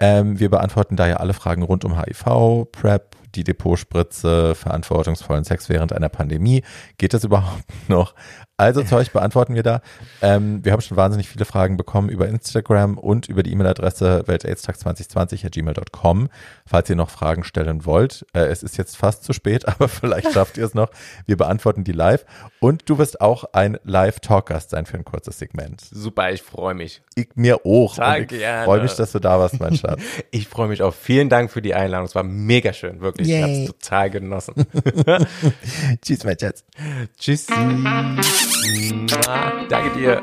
A: Ähm, wir beantworten da ja alle Fragen rund um HIV, PrEP, die Depotspritze, verantwortungsvollen Sex während einer Pandemie. Geht das überhaupt noch? Also Zeug beantworten wir da. Ähm, wir haben schon wahnsinnig viele Fragen bekommen über Instagram und über die E-Mail-Adresse weltaidstag2020.gmail.com. Falls ihr noch Fragen stellen wollt, äh, es ist jetzt fast zu spät, aber vielleicht schafft ihr es noch. Wir beantworten die live. Und du wirst auch ein Live-Talkgast sein für ein kurzes Segment.
B: Super, ich freue mich.
A: Ich mir auch. ich freue mich, dass du da warst, mein Schatz.
B: ich freue mich auch. Vielen Dank für die Einladung. Es war mega schön, wirklich. Yay. Ich habe es total genossen.
A: Tschüss, mein Schatz.
B: Tschüss. Danke dir.